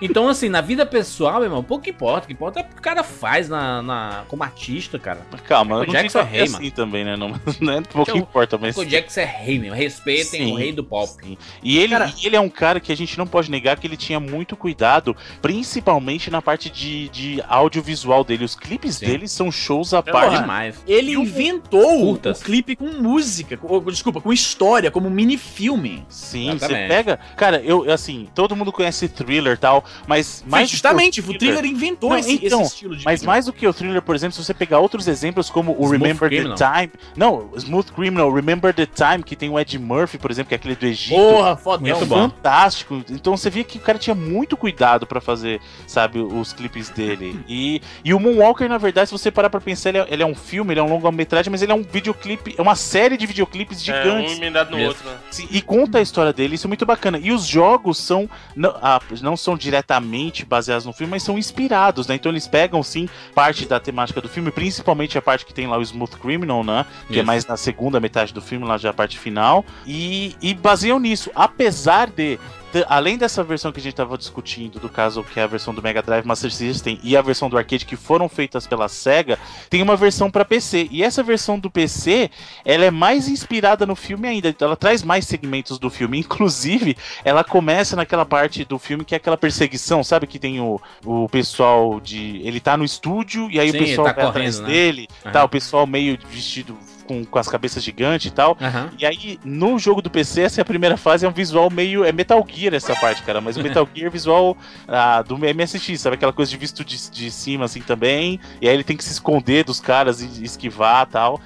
Então, assim, na vida pessoal, meu irmão, pouco importa. O que importa é o que o cara faz na, na- como artista, cara. Calma, Michael não Jackson é rei, assim mano. também, né? Não, [LAUGHS] não é pouco Então, importa, mas... O Jackson é rei, meu. Respeitem Sim. o rei do pop. Sim. E ele, Cara- ele é um cara que a gente não pode negar que ele tinha muito cuidado, principalmente na parte de, de audiovisual dele. Os clipes Sim. dele são shows à Porra, parte. demais. Ele inventou Curtas. o clipe com música, com- desculpa, com história, como mini-filme. Sim, você Exatamente. pega. Cara, eu, assim, todo mundo conhece thriller e tal, mas. Do justamente, o thriller inventou Não, esse, então, esse estilo de Mas filme. mais do que o thriller, por exemplo, se você pegar outros exemplos como o Smooth Remember Criminal. the Time. Não, Smooth Criminal, Remember the Time, que tem o Ed Murphy, por exemplo, que é aquele do Egito. Porra. Muito É bom. fantástico. Então você via que o cara tinha muito cuidado pra fazer, sabe, os clipes dele. E, e o Moonwalker, na verdade, se você parar pra pensar, ele é, ele é um filme, ele é um longa-metragem, mas ele é um videoclipe, é uma série de videoclipes É, gigantes. um emendado no Mesmo. outro, né? E conta a história dele, isso é muito bacana. E os jogos são não, ah, não são diretamente baseados no filme, mas são inspirados, né? Então eles pegam sim parte da temática do filme, principalmente a parte que tem lá o Smooth Criminal, né? Que é Isso. mais na segunda metade do filme, lá já a parte final. E, e baseiam nisso, apesar de Além dessa versão que a gente tava discutindo, do caso que é a versão do Mega Drive Master System e a versão do arcade que foram feitas pela SEGA, tem uma versão para PC. E essa versão do PC, ela é mais inspirada no filme ainda. Então ela traz mais segmentos do filme. [LAUGHS] Inclusive, ela começa naquela parte do filme que é aquela perseguição, sabe? Que tem o, o pessoal de. Ele tá no estúdio e aí Sim, o pessoal tá vai atrás correndo, né? dele. Aham. Tá, o pessoal meio vestido com, com as cabeças gigantes e tal. Aham. E aí, no jogo do PC, essa é a primeira fase, é um visual meio. É Metal Gear essa parte, cara. Mas o [LAUGHS] Metal Gear visual ah, do MSX, sabe? Aquela coisa de visto de, de cima, assim também. E aí ele tem que se esconder dos caras e esquivar tal.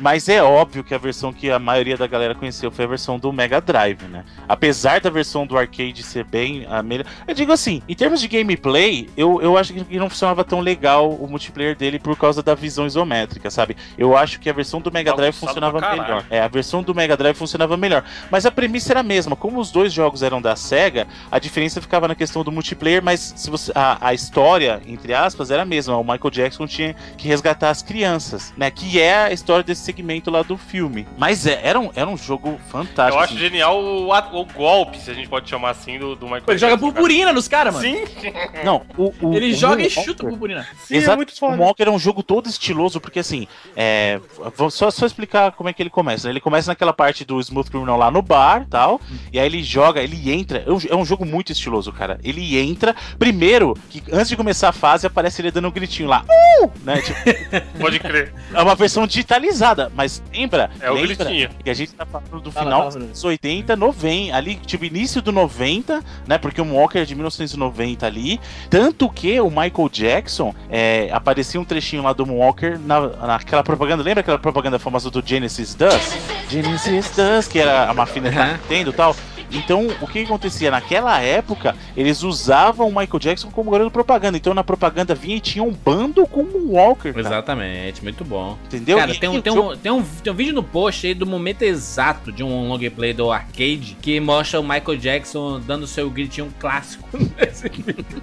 Mas é óbvio que a versão que a maioria da galera conheceu foi a versão do Mega Drive, né? Apesar da versão do arcade ser bem a melhor. Eu digo assim, em termos de gameplay, eu, eu acho que não funcionava tão legal o multiplayer dele por causa da visão isométrica, sabe? Eu acho que a versão do Mega Drive funcionava melhor. É, a versão do Mega Drive funcionava melhor. Mas a premissa era a mesma. Como os dois jogos eram da SEGA, a diferença ficava na questão do multiplayer, mas se você, a, a história, entre aspas, era a mesma. O Michael Jackson tinha que resgatar as crianças, né? Que é a história desse segmento lá do filme. Mas é, era, um, era um jogo fantástico. Eu acho assim. genial o, o golpe, se a gente pode chamar assim, do, do Michael ele joga Jackson, cara. purpurina nos caras, mano. Sim, [LAUGHS] Não, o, o- Ele o joga e chuta purpurina. sim, Exato. é muito O foda. Walker é um jogo todo estiloso, porque assim, é, vou só, só explicar como é que ele começa. né? Ele começa naquela parte do Smooth Criminal lá no bar tal, e aí ele joga, ele entra. É um, é um jogo muito estiloso, cara. Ele entra, primeiro, que antes de começar a fase, aparece ele dando um gritinho lá, uh! Né? Tipo, [LAUGHS] Pode crer. é uma versão digitalizada, mas lembra? É o lembra gritinho. que a gente tá falando do Fala, final fala, Bruno. dos 80, 90, ali, tipo, início do 90, né? Porque o Walker é de 1990 ali. Tanto que o Michael Jackson é, aparecia um trechinho lá do Moonwalker na, naquela propaganda. Lembra aquela propaganda famosa do Genesis Dust? Genesis Dust, que era a máquina da Aham. Nintendo e tal. Então, o que, acontecia? Naquela época, eles usavam o Michael Jackson como garoto propaganda. Então, na propaganda vinha e tinha um bando com o Walker. Cara, Exatamente, muito bom. entendeu? Cara, E tem um, o tem, um, tem, um, tem um vídeo no post aí do momento exato de um long play do arcade que mostra o Michael Jackson dando seu gritinho clássico. [LAUGHS]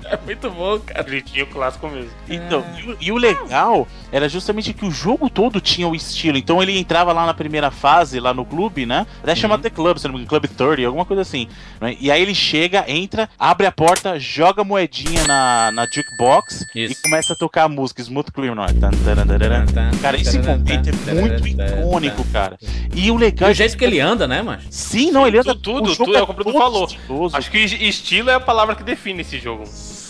É muito bom, cara. Gritinho clássico mesmo. Então, e, o- e o legal era justamente que o jogo todo tinha o estilo. Então ele entrava lá na primeira fase, lá no clube, né? Até chama The Club, se não me engano, Club 30, alguma coisa assim. né? E aí ele chega, entra, abre a porta, joga a moedinha na, na jukebox Isso. e começa a tocar a música Smooth Criminal. Cara, esse momento é muito icônico, cara. E o E legal o jeito que ele anda, né, mas? Sim, não, ele anda Tudo, o jogo tudo, é o que o Bruno falou. Acho que estilo é a palavra que define esse jogo.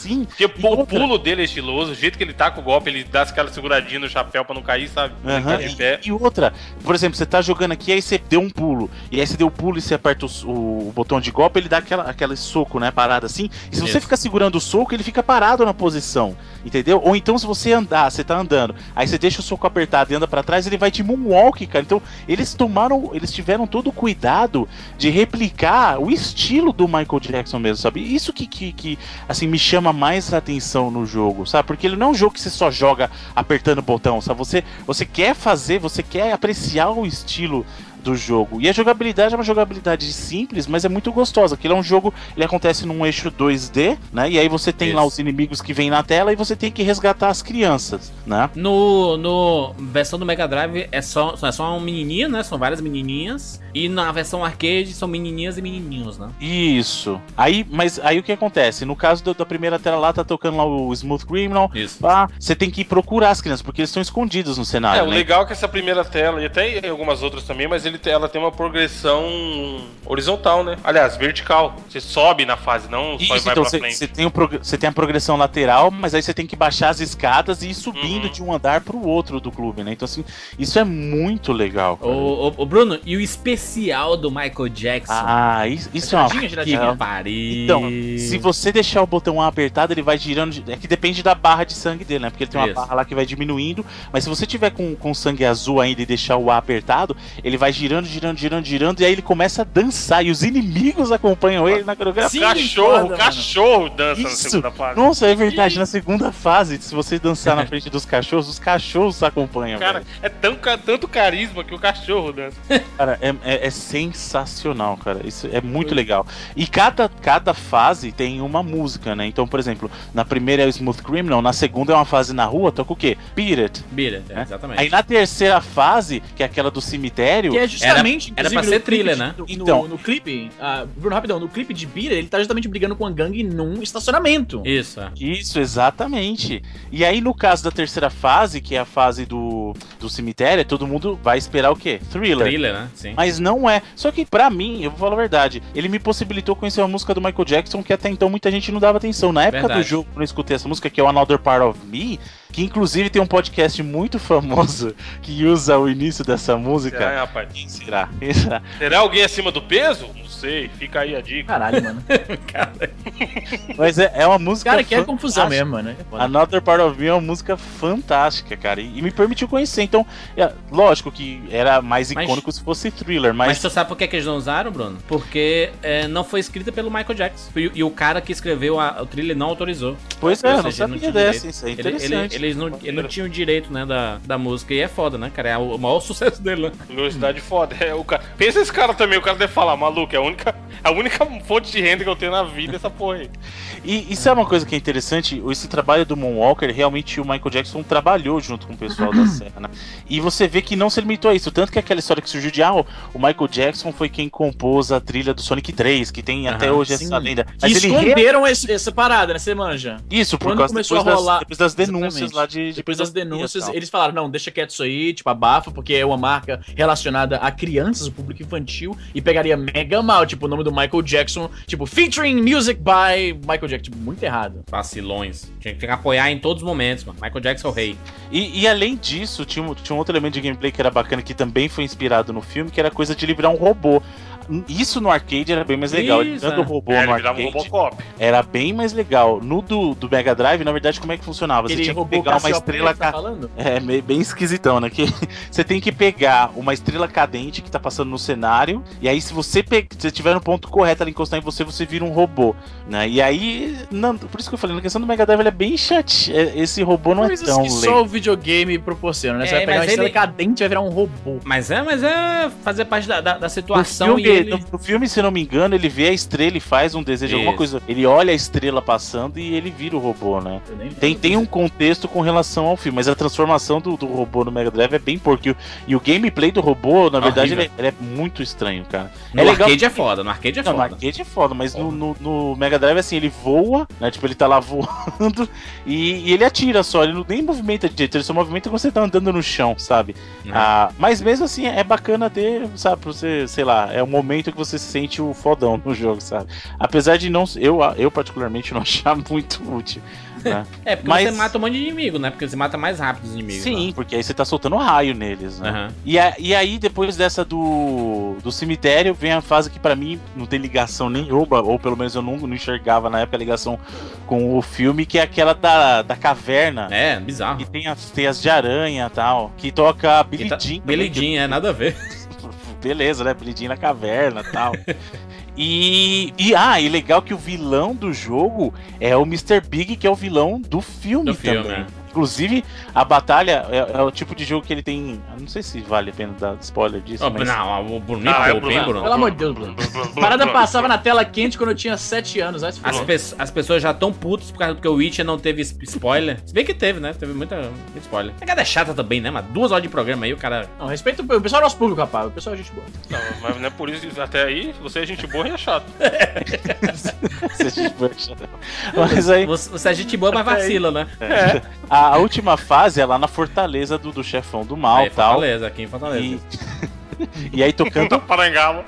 Sim. Porque E o outra- pulo dele é estiloso, o jeito que ele tá com o golpe, ele dá aquela seguradinha no chapéu pra não cair, sabe? Tá pé. E, e outra, por exemplo, você tá jogando aqui, aí você deu um pulo, e aí você deu o pulo e você aperta o, o- o botão de golpe, ele dá aquela, aquele soco, né, parado assim, e se você Isso. ficar segurando o soco, ele fica parado na posição, entendeu? Ou então se você andar, você tá andando, aí você deixa o soco apertado e anda pra trás, ele vai de moonwalk, cara, então eles tomaram, eles tiveram todo o cuidado de replicar o estilo do Michael Jackson mesmo, sabe? Isso que, que, que assim, me chama mais atenção no jogo, sabe? Porque ele não é um jogo que você só joga apertando o botão, sabe? Você, você quer fazer, você quer apreciar o estilo do jogo. E a jogabilidade é uma jogabilidade simples, mas é muito gostosa. Aquilo é um jogo, ele acontece num eixo 2D, né? E aí você tem lá Isso. os inimigos que vêm na tela e você tem que resgatar as crianças, né? No, no versão do Mega Drive é só, é só um menininho, né? São várias menininhas. E na versão arcade são menininhas e menininhos, né? Isso. Aí, mas aí o que acontece? No caso do- da primeira tela lá, tá tocando lá o Smooth Criminal. Isso. Ah, você tem que ir procurar as crianças, porque eles estão escondidos no É, cenário, o né? legal é que essa primeira tela, e até em algumas outras também, mas ele, ela tem uma progressão horizontal, né? Aliás, vertical. Você sobe na fase, não só Isso, vai então pra você frente. você tem, prog- você tem a progressão lateral, mas aí você tem que baixar as escadas e ir subindo Uhum. de um andar pro outro do clube, né? Então, assim, isso é muito legal. Ô, Bruno, e o especial do Michael Jackson? Ah, isso, isso é uma. Giradinha, pariu. Então, se você deixar o botão A apertado, ele vai girando. de- É que depende da barra de sangue dele, né? Porque ele tem uma Isso. barra lá que vai diminuindo. Mas se você tiver com, com sangue azul ainda e deixar o A apertado, ele vai girando, girando, girando, girando. E aí ele começa a dançar. E os inimigos acompanham ele na coreografia. Cachorro, foda, cachorro dança na Isso. segunda fase. Nossa, é verdade. Na segunda fase, se você dançar na frente dos cachorros, os cachorros acompanham. Cara, velho. é tão, tanto carisma que o cachorro dança. Cara, é, é- é sensacional, cara. Isso é muito legal. E cada, cada fase tem uma música, né? Então, por exemplo, na primeira é o Smooth Criminal, na segunda é uma fase na rua, toca o quê? Beat It. Bira, é, É. exatamente. Aí na terceira fase, que é aquela do cemitério, Que é justamente. Era- era pra ser thriller, de- né? No, Então. no, no clipe. ah, Bruno, rapidão, no clipe de Beer, ele tá justamente brigando com a gangue num estacionamento. Isso, é. Isso, exatamente. E aí, no caso da terceira fase, que é a fase do, do cemitério, todo mundo vai esperar o quê? Thriller. Thriller, né? Sim. Mas não é. Só que pra mim, eu vou falar a verdade, ele me possibilitou conhecer uma música do Michael Jackson que até então muita gente não dava atenção. Na época Verdade. do jogo, quando eu escutei essa música, que é o Another Part of Me, que inclusive tem um podcast muito famoso que usa o início dessa Será, música. rapaz? Quem será? Quem será? Será alguém acima do peso? Não sei, fica aí a dica. Caralho, mano. [LAUGHS] Mas é, é uma música. Cara, que é confusão mesmo, mano. É foda. Another Part of Me é uma música fantástica, cara. E, e me permitiu conhecer. Então, é, lógico que era mais Mas- icônico se fosse thriller, Mas mas. tu sabe por que, que eles não usaram, Bruno? Porque é, não foi escrita pelo Michael Jackson. E, e o cara que escreveu a- o thriller não autorizou. pois é, eu não seja, sabia dessa. Isso é Ele, interessante. ele, eles não, ele não tinha o direito, né, da, da música. E é foda, né, cara? É o, maior [LAUGHS] sucesso dele, né? Curiosidade foda. É, o cara... Pensa esse cara também, o cara deve falar, maluco, é a única, a única fonte de renda que eu tenho na vida essa porra aí. E isso é uma coisa que é interessante, esse trabalho do Moonwalker, realmente o Michael Jackson trabalhou junto com o pessoal da [LAUGHS] cena. E você vê que não se limitou a isso, tanto que aquela história que surgiu de ah, o Michael Jackson foi quem compôs a trilha do Sonic 3, que tem até Aham, hoje sim. essa lenda. Mas re- esconderam esse- essa parada, né? Você manja. Isso, por Quando causa começou depois, a rolar- das, depois das denúncias Exatamente. lá de, de Depois das denúncias, eles falaram: não, deixa quieto isso aí, tipo, abafa, porque é uma marca relacionada a crianças, o público infantil, e pegaria mega mal, tipo, o nome do Michael Jackson, tipo, featuring music by Michael Jackson. Tipo, muito errado. Vacilões. Tinha que apoiar em todos os momentos, mano. Michael Jackson é o rei. E, e além disso, tinha, um- tinha um outro elemento de gameplay que era bacana, que também foi inspirado no filme, que era a coisa de livrar um robô. Isso no arcade era bem mais legal. Ele Isso, dando é. robô É, no ele um arcade Robocop. era bem mais legal. No do, do Mega Drive, na verdade, como é que funcionava? Você Aquele tinha que pegar uma estrela tá falando? É, bem esquisitão, né? Que [LAUGHS] você tem que pegar uma estrela cadente que tá passando no cenário, e aí se você pe... se tiver no ponto correto ela encostar em você, você vira um robô, né? E aí, não, por isso que eu falei, na questão do Mega Drive ele é bem chat. é- Esse robô não é Coisas tão que legal. só o videogame proporciona, né? Você É, vai pegar uma mas estrela ele- cadente e vai virar um robô. Mas é, mas é fazer parte da, da, da situação filme, e ele... no, no filme, se não me engano, ele vê a estrela e faz um desejo, alguma Isso. coisa. Ele olha a estrela passando e ele vira o robô, né? Tem, tem um contexto com relação ao filme, mas a transformação do, do robô no Mega Drive é bem porco. E o, gameplay do robô, na verdade, ele é, ele é muito estranho, cara. No é legal arcade que- é foda, no arcade é Não, no foda. arcade é foda, mas no, no- no Mega Drive, assim, ele voa, né? Tipo, ele tá lá [LAUGHS] voando e, e ele atira só, ele não nem movimenta direito, ele só movimenta quando você tá andando no chão, sabe? Né? Ah, mas mesmo assim, é bacana ter, sabe, pra você, sei lá, é o momento que você se sente o fodão no jogo, sabe? Apesar de não, eu, eu particularmente [LAUGHS] não achar muito útil. né? É, porque Mas- você mata um monte de inimigo, né? Porque você mata mais rápido os inimigos. Sim, porque aí você tá soltando raio neles, né? né? Aham. E, a- e aí, depois dessa do, do cemitério, vem a fase que pra mim não tem ligação nenhuma, ou pelo menos eu não, não enxergava na época a ligação com o filme, que é aquela da, da caverna. É, bizarro. Que tem as teias de aranha e tal, que toca Billy tá- Jean. Billy Jean, é nada a ver. Beleza, né? Jean na caverna e tal. [LAUGHS] E, e, ah, e legal que o vilão do jogo é o Mr. Big, que é o vilão do filme Do filme, também. É. Inclusive, a batalha é, é o tipo de jogo que ele tem. eu Não sei se vale a pena dar spoiler disso, Ó, mas. Não, o Bruno Ah, é hein, Bruno. Pelo amor de Deus, Bruno. Parada passava na tela quente quando eu tinha 7 anos. As, pe- as pessoas já estão putas por causa do que o Witcher não teve sp- spoiler. Se bem que teve, né? Teve muita, muito spoiler. A cara é chata também, né? Mas duas horas de programa aí, o cara. Não, respeita o o pessoal é nosso público, rapaz. O pessoal é gente boa. Não, mas não é por isso que até aí você é gente boa e é chato. [LAUGHS] mas aí, Você, você é gente boa, mas vacila, né? a, a última fase é lá na fortaleza do, do chefão do mal e tal. Fortaleza, aqui em Fortaleza. E, [LAUGHS] [LAUGHS] e aí tocando.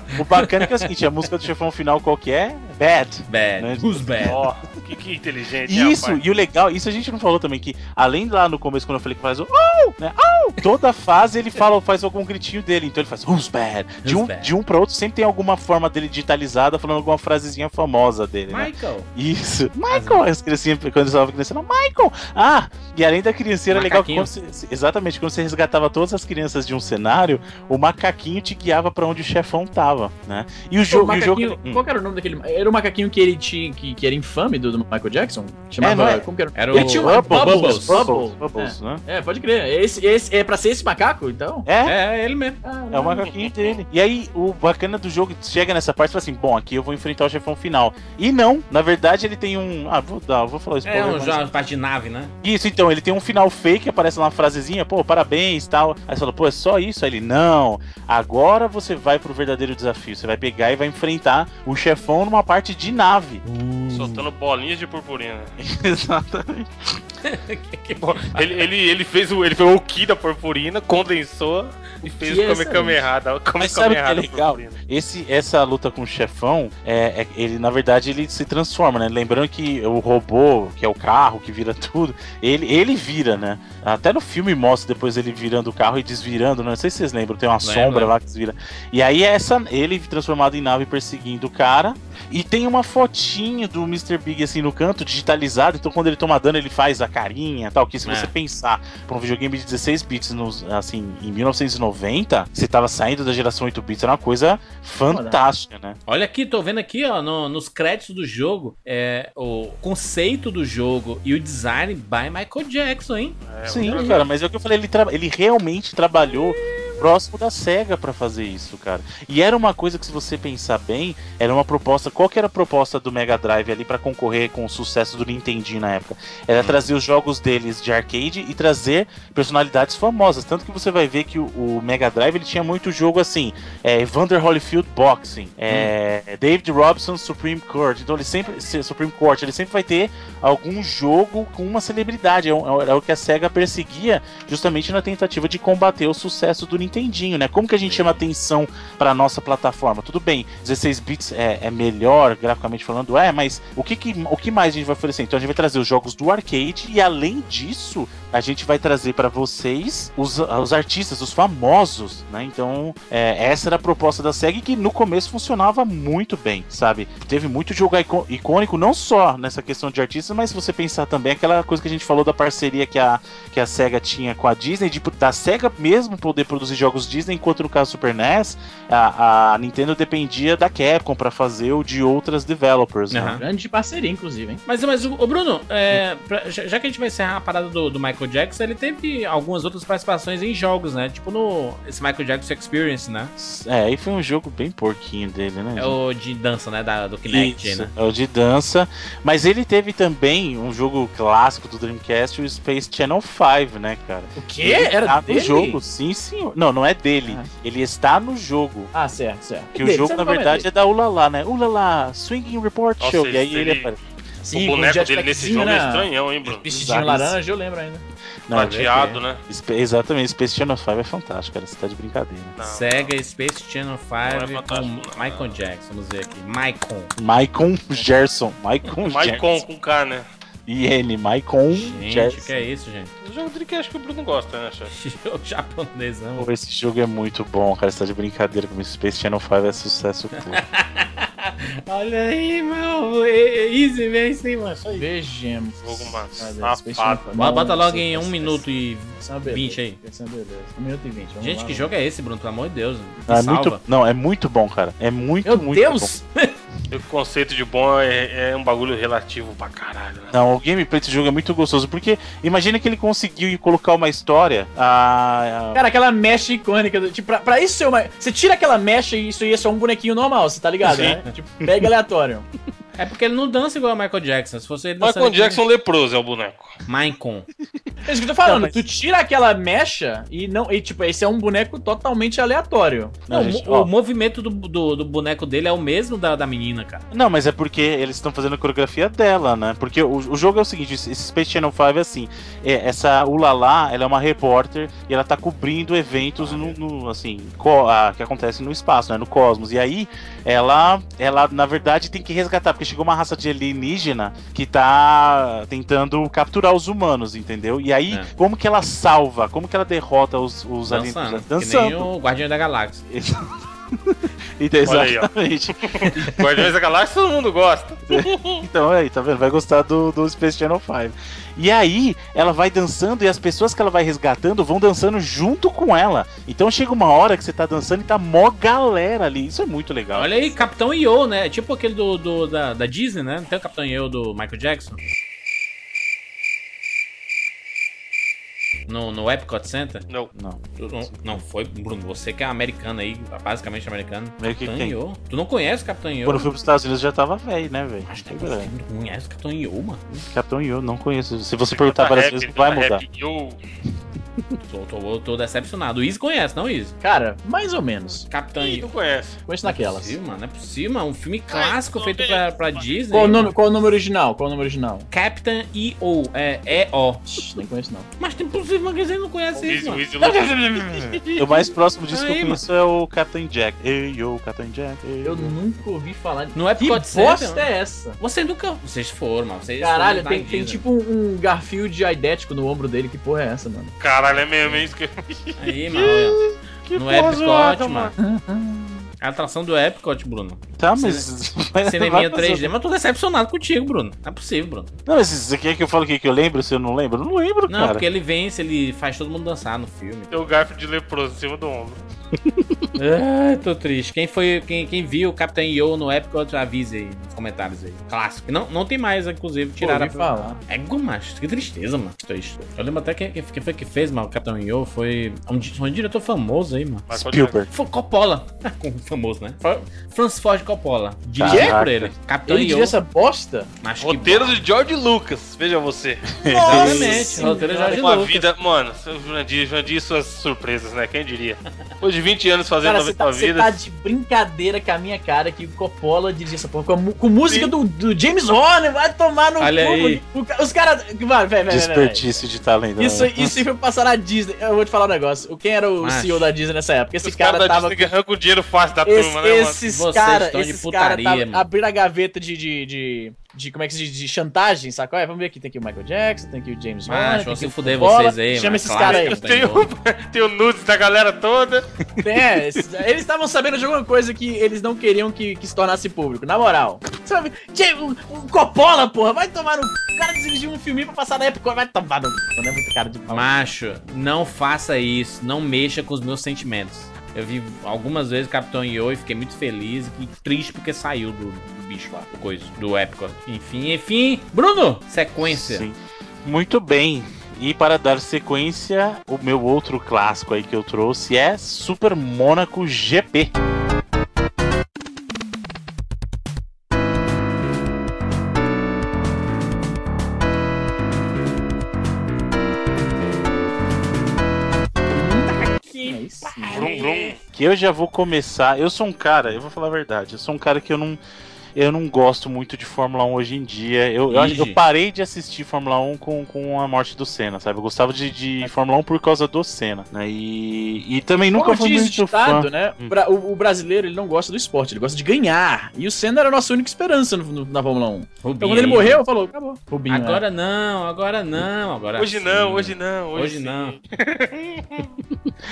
[LAUGHS] O bacana é que é o seguinte: a música do chefão final qual que é? Bad. Bad. Né? Who's bad? Ó, que, que inteligente. Isso, rapaz? e o legal, isso a gente não falou também, que além lá no começo, quando eu falei que faz o oh, né, oh, toda fase ele fala, faz algum gritinho dele, então ele faz who's bad. De um, bad? de um pra outro sempre tem alguma forma dele digitalizada falando alguma frasezinha famosa dele, né? Michael. Isso. Michael, as criancinhas, quando eles estavam crescendo, Michael! Ah, e além da criancinha, era legal que quando você, exatamente, quando você resgatava todas as crianças de um cenário, o macaquinho te guiava pra onde o chefão tava, né? E o jogo, o o jogo macaquinho, hum. Qual era o nome daquele. Era o macaquinho que ele tinha. Que, que era infame do, do Michael Jackson? Chamava. É, não é? Como que era? Era Ele o tinha uma Bubbles. Bubbles. Bubbles, Bubbles. Bubbles, né? É, pode crer. Esse, esse, é pra ser esse macaco, então? É, É, ele mesmo. É o macaquinho dele. E aí, o bacana do jogo chega nessa parte e fala assim: bom, aqui eu vou enfrentar o chefão final. E não, na verdade, ele tem um. Ah, vou dar, vou falar spoiler. É um mas- jogo parte de nave, né? Isso, então, ele tem um final fake, aparece lá uma frasezinha, pô, parabéns tal. Aí você fala, pô, é só isso? Aí ele, não, agora você vai pro verdadeiro desafio. Você vai pegar e vai enfrentar o chefão numa parte de nave. Soltando bolinhas de purpurina. [LAUGHS] Exatamente. [LAUGHS] Ele, ele, ele fez o. Ele pegou o Ki da purpurina, condensou e fez Que o Kame essa, Kame errado. Kame Mas sabe o que é legal? Esse, essa luta com o chefão, é, é- ele, na verdade, ele se transforma, né? Lembrando que o robô, que é o carro, que vira tudo, ele, ele vira, né? Até no filme mostra depois ele virando o carro e desvirando, né? não sei se vocês lembram, tem uma Lembro, sombra lá que desvira. E aí essa, ele transformado em nave perseguindo o cara, e tem uma fotinha do Mr. Big assim no canto, digitalizado, então quando ele toma dano ele faz a carinha e tal, que se É. você pensar pra um videogame de 16 bits nos, assim, em 1990, você tava saindo da geração 8 bits, era uma coisa fantástica, né? Olha aqui, tô vendo aqui, ó, no- nos créditos do jogo, é, o conceito do jogo e o design by Michael Jackson, hein? É, Sim, cara, mas é o que eu falei, ele, tra- ele realmente trabalhou próximo da SEGA pra fazer isso, cara. E era uma coisa que, se você pensar bem, era uma proposta. Qual que era a proposta do Mega Drive ali pra concorrer com o sucesso do Nintendinho na época? Era trazer os jogos deles de arcade e trazer personalidades famosas. Tanto que você vai ver que o, o Mega Drive ele tinha muito jogo assim: é, Evander Holyfield Boxing, é, David Robson Supreme Court. Então ele sempre. se- Supreme Court, ele sempre vai ter algum jogo com uma celebridade. É o- Era o que a SEGA perseguia justamente na tentativa de combater o sucesso do Nintendinho, né? Como que a gente chama atenção pra nossa plataforma? Tudo bem, 16 bits é, é melhor, graficamente falando, é, mas o que, que, o que mais a gente vai oferecer? Então a gente vai trazer os jogos do arcade e além disso, a gente vai trazer pra vocês os, os artistas, os famosos, né? Então, é, essa era a proposta da SEG que no começo funcionava muito bem, sabe? Teve muito jogo icô- icônico, não só nessa questão de artistas, mas se você pensar também aquela coisa que a gente falou da parceria que a, que a SEGA tinha com a Disney, de, da SEGA mesmo poder produzir jogos Disney, enquanto no caso do Super NES, a, a Nintendo dependia da Capcom pra fazer o de outras developers, né? Aham. Grande parceria, inclusive, hein? Mas, mas o, o Bruno, é, pra- já que a gente vai encerrar a parada do, do Michael Jackson, ele teve algumas outras participações em jogos, né? Tipo no esse Michael Jackson Experience, né? É, aí foi um jogo bem porquinho dele, né? É o de dança, né? Da, do Kinect, Isso, né? é o de dança. Mas ele teve também um jogo clássico do Dreamcast, o Space Channel 5, né, cara? O quê? Era dele? no jogo, sim, senhor. Não, não é dele. Ah. Ele está no jogo. Ah, certo, certo. Que o jogo, na verdade, é da Ulala, né? Ulala, Swinging Report Nossa, Show. E aí ele- ele aparece. Sim, o boneco dele jetpackzinho, nesse jogo né? é estranhão, hein, Bruno? Vestidinho laranja, eu lembro ainda. Não, Prateado, é- né? Sp- Exatamente, Space Channel 5 é fantástico, cara. Você tá de brincadeira. Não, Sega Space Channel 5 Não é com não. Michael Jackson. Vamos ver aqui. Maicon. Maicon Gerson. Maicon Maicon Gerson. com K, né? IN, Maicon Gente, Gerson. que é isso, gente? O jogo dele que acho que o Bruno gosta, né, chefe? [LAUGHS] Jogo japonesão. Pô, esse jogo é muito bom, cara. Você tá de brincadeira com esse Space Channel 5 é sucesso puro. [LAUGHS] Olha aí, meu. Easy, vem sim, mano. Isso. Vejamos. Jogo massa. Jam? Bota, logo em essa- 1 minuto e. essa é uma beleza, 20 aí. essa é beleza. 1 minuto e 20. vamos Gente, lá, que vamos jogo é esse, Bruno? Pelo amor de Deus. Não, é muito, não, é muito bom, cara. É muito, Meu muito Deus! [LAUGHS] O conceito de bom é, é um bagulho relativo pra caralho, né? Não, o gameplay desse jogo é muito gostoso, porque imagina que ele conseguiu colocar uma história. A, a- Cara, aquela mecha icônica. do- Tipo, pra, pra isso ser uma. Você tira aquela mecha e isso aí é só um bonequinho normal, você tá ligado, né? Tipo, mega aleatório. [LAUGHS] É porque ele não dança igual o Michael Jackson. Se fosse ele Michael Jackson leproso é o boneco. Maicon. É isso que eu tô falando. Não, mas- Tu tira aquela mecha e não. E tipo, esse é um boneco totalmente aleatório. Não, Não, gente, o, ó. o movimento do, do, do boneco dele é o mesmo da, da menina, cara. Não, mas é porque eles estão fazendo a coreografia dela, né? Porque o, o jogo é o seguinte: esse Space Channel 5 é assim. é, essa Ulala, ela é uma repórter e ela tá cobrindo eventos no, no, assim, co- ah, que acontecem no espaço, né? No cosmos. E aí, ela, ela, na verdade, tem que resgatar, porque chegou uma raça de alienígena que tá tentando capturar os humanos, entendeu? E aí, É. como que ela salva? Como que ela derrota os, os alienígenas? Dançando. Que nem o Guardião da Galáxia. [LAUGHS] [LAUGHS] Então, Olha aí, ó. exatamente. [LAUGHS] Guardiões da Galáxia todo mundo gosta. [LAUGHS] Então aí, tá vendo? Vai gostar do, do Space Channel 5. E aí, ela vai dançando e as pessoas que ela vai resgatando vão dançando junto com ela. Então chega uma hora que você tá dançando e tá mó galera ali. Isso é muito legal. Olha aí, Capitão Yo, né? É Tipo aquele do, do- da, da Disney, né? Não tem o Capitão Yo do Michael Jackson? No, no Epcot Center? Não. Não. Tu não, não foi, Bruno, você que é americano aí, basicamente americano. Meio que Capitão. Yo. Tu não conhece o Capitão Yo? Quando eu fui pros Estados Unidos eu já tava velho, né, velho? Tem grande. Tu não conhece o Capitão Yo, mano? Capitão Yo, não conheço. Se você perguntar várias Rap, vezes, não vai rap, mudar. eu- Tô, tô, tô decepcionado. O Izzy conhece, não, Izzy? Cara, mais ou menos. Capitão Ih, não conhece. Conheço Não é naquelas. possível, mano. Não é possível, mano. Um filme clássico não feito pra, pra Disney. Qual o, nome, qual o nome original? Qual o nome original? Captain E.O. É E.O. Shhh, nem conheço, não. Mas tem possível, mas você não conhece O isso, o mano. Louco. [LAUGHS] O mais próximo disso que eu conheço é o Captain Jack. Ei, yo, Captain Jack. Ei, Eu nunca ouvi falar de. No Que Epcot bosta Center. é essa? Vocês nunca. Vocês foram, mano. Vocês Caralho, foram tem, tem tipo um, um Garfield idético no ombro dele. Que porra é essa, mano? Caralho, é mesmo, é isso que Aí, mano. olha. Que No porra Epcot, zoada, mano. É a atração do Epcot, Bruno. Tá, mas. [LAUGHS] vai Cineminha fazer- 3D. Mas eu tô decepcionado contigo, Bruno. Não é possível, Bruno. Não, mas você quer que eu fale o que que eu lembro se eu não lembro? Eu não lembro, Não, cara. porque ele vence, ele faz todo mundo dançar no filme. Tem o garfo de leproso em cima do ombro. Ai, tô triste. Quem foi, quem, quem viu o Capitão Yo no Epcot, avise aí nos comentários aí. Clássico. Não, não tem mais, inclusive, tiraram ouvi falar. É macho. Que tristeza, mano. Triste. Eu lembro até quem, quem foi que fez, mano, o Capitão Yo foi um, um diretor famoso aí, mano. Spielberg. Foi Coppola. [LAUGHS] Famoso, né? Fra- Francis Ford Coppola. Caraca. por ele. Capitão Ele Yo. dirigiu essa bosta? Mas que Roteiro de George Lucas, veja você. Exatamente. Roteiro de a Lucas. vida, mano, Jurandir, Jurandir e suas surpresas, né? Quem diria? Depois [LAUGHS] de 20 anos fazendo Cara, a você tá, sua você vida. tá de brincadeira com a minha cara que o Coppola dirigiu essa porra com, com música do, do James Horner, vai tomar no Olha cu, aí. Os caras. Vai, vai, vai, vai. Desperdício de talento. Isso, né? isso aí foi passar na Disney. Eu vou te falar um negócio. Quem era o Macho. CEO da Disney nessa época? Esse Os cara, caras da tava. Disney arrancam o dinheiro fácil da Esse- turma, né, mano? esses Vocês caras, estão de esses caras putaria, mano. abriram a gaveta de, de, de, de- como é que se diz, de chantagem, sacou? É, vamos ver aqui, tem aqui o Michael Jackson, tem aqui o James Macho, Horner, vão tem se aqui o fuder vocês aí, Chama mano. esses Claro caras aí. que Eu tenho, tenho nudes da galera toda. É, eles estavam sabendo de alguma coisa que eles não queriam que, que se tornasse público, na moral. Sabe, James, o, o Coppola, porra, vai tomar no... O cara dirigiu um filme pra passar na época, vai tomar no... Não é muito cara de pau. Macho, não faça isso. Não mexa com os meus sentimentos. Eu vi algumas vezes Capitão Yo e fiquei muito feliz e triste porque saiu do, do bicho lá, do coisa, do épico. Enfim, enfim. Bruno, sequência. Sim. Muito bem. E para dar sequência, o meu outro clássico aí que eu trouxe é Super Mônaco GP. Que eu já vou começar. Eu sou um cara, eu vou falar a verdade, eu sou um cara que eu não. Eu não gosto muito de Fórmula 1 hoje em dia. Eu, eu, eu parei de assistir Fórmula 1 com, com a morte do Senna, sabe? Eu gostava de, de Fórmula 1 por causa do Senna. Né? E, e também nunca Como fui muito ditado, fã. né? Hum. O, o brasileiro, ele não gosta do esporte, ele gosta de ganhar. E o Senna era a nossa única esperança no- no- na Fórmula 1. Então Rubinho. quando ele morreu, falou, acabou. Rubinho? Agora não, agora não, agora Hoje sim. não, hoje não, hoje, Hoje não. [LAUGHS]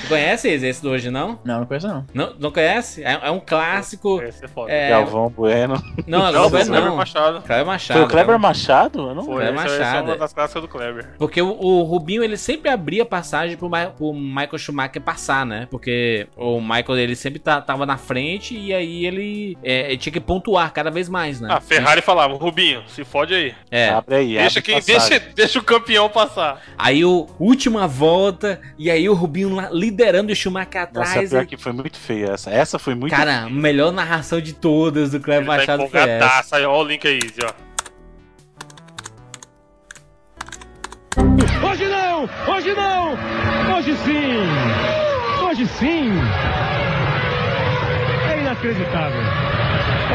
Tu conhece esse, esse do hoje não? Não, não conheço não. Não, não conhece? É, é um clássico. Esse é foda. É, Galvão Bueno. Não, Não, agora foi o não. Kleber Machado. Kleber Machado. Foi o Kleber. Machado? Eu não Foi, Kleber essa, essa é Machado. uma das clássicas do Kleber. Porque o, o Rubinho, ele sempre abria passagem pro, Ma- pro Michael Schumacher passar, né? Porque o Michael, ele sempre tá- tava na frente e aí ele, é, ele tinha que pontuar cada vez mais, né? Ah, Ferrari falava, Rubinho, se fode aí. É. Abre aí, Deixa, abre quem, deixa, deixa o campeão passar. Aí o última volta, e aí o Rubinho lá liderando o Schumacher Nossa, atrás. pior e- que foi muito feia essa. Essa foi muito Cara, a melhor narração de todas do Kleber Ele tá Essa. empolgadaço. Aí, ó o link aí, Zé, ó. Hoje não! Hoje não! Hoje sim! Hoje sim! É inacreditável!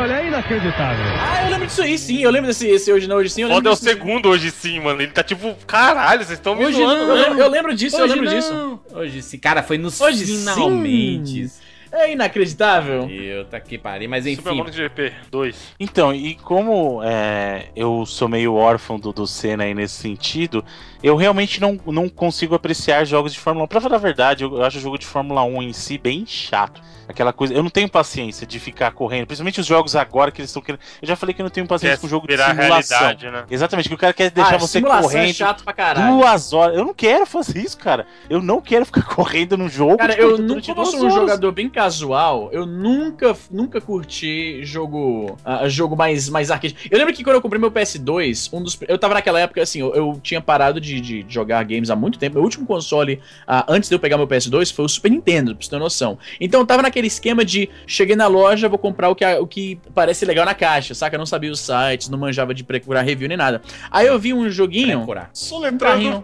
Olha, é inacreditável! Ah, eu lembro disso aí, sim. Eu lembro desse esse hoje não, hoje sim. Eu Foda é o segundo hoje sim, mano. Ele tá tipo, caralho, vocês estão me Hoje zoando, Eu né? lembro, eu lembro disso, eu Hoje lembro não. disso. Hoje sim. Cara, foi nos Hoje finalmente. É inacreditável. Eu tá aqui parei, mas Super enfim. Monaco GP 2. Então, e como é, eu sou meio órfão do, do Senna aí nesse sentido, eu realmente não, não consigo apreciar jogos de Fórmula 1. Pra falar a verdade, eu, eu acho o jogo de Fórmula 1 em si bem chato. Aquela coisa, eu não tenho paciência de ficar correndo, principalmente os jogos agora que eles estão querendo. Eu já falei que eu não tenho paciência Quer com jogo de simulação. né? Exatamente, que o cara quer deixar ah, você simulação correndo é chato pra caralho. duas horas. Eu não quero fazer isso, cara. Eu não quero ficar [LAUGHS] correndo no jogo. Cara, tipo, eu nunca eu sou um jogador bem casual. Eu nunca, nunca curti jogo, ah, jogo mais, mais arcade. Eu lembro que quando eu comprei meu PS2, um dos, eu tava naquela época assim, eu, eu tinha parado de, de jogar games há muito tempo. Meu último console ah, antes de eu pegar meu PS2 foi o Super Nintendo, pra você ter noção. Então eu tava naquele esquema de cheguei na loja, vou comprar o que, o que parece legal na caixa, saca? Eu não sabia os sites, não manjava de procurar review nem nada. Aí eu vi um joguinho, Procurar. um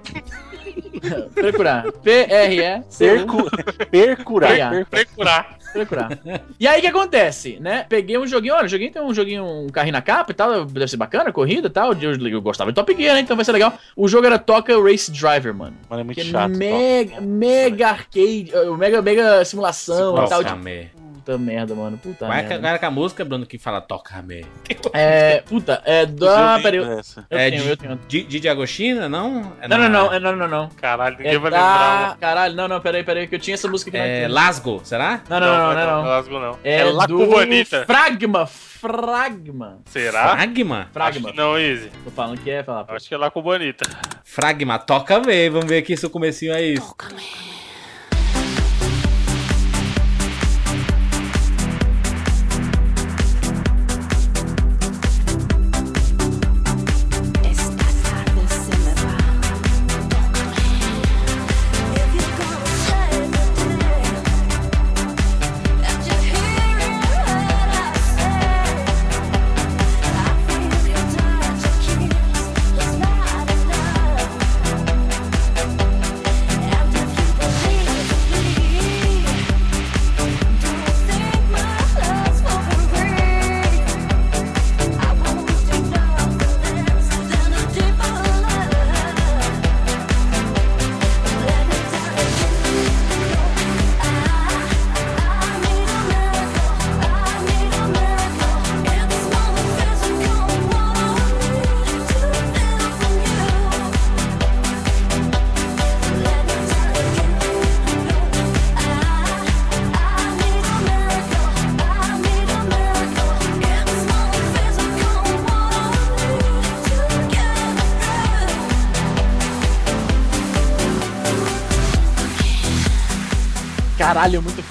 procurar. P-R-E-C. Percu... Percurar. Pegar. Per- Procurar. procurar. E aí o que acontece, né? Peguei um joguinho, olha, joguinho tem um joguinho, um carrinho na capa e tal, deve ser bacana, corrida e tal. Eu, eu gostava de Top Gear, né? Então vai ser legal. O jogo era Toca Race Driver, mano. Mano, é muito Que é chato. mega, mega arcade, mega, mega simulação e tal. De... Puta merda, mano. Puta Qual é que merda. agora com a música, Bruno, que fala toca me? É, puta, é da. eu Peraí, eu, é tenho, de, eu tenho. de, Didi Agostina, não? É Não, na- não, não, é, não, não, não. Caralho, ninguém É vai da... lembrar. Caralho, não, não, peraí, peraí, que eu tinha essa música aqui É na Lasgo, será? Não, não, não, não, é não. Não, Lasgo não. É, É La do Cubanita. Fragma, Fragma. Será? Fragma? Acho Fragma. que não, Easy. Tô falando que é, fala. Acho que é La Cubanita. Fragma, toca me. Vamos ver aqui se o comecinho é isso. Esta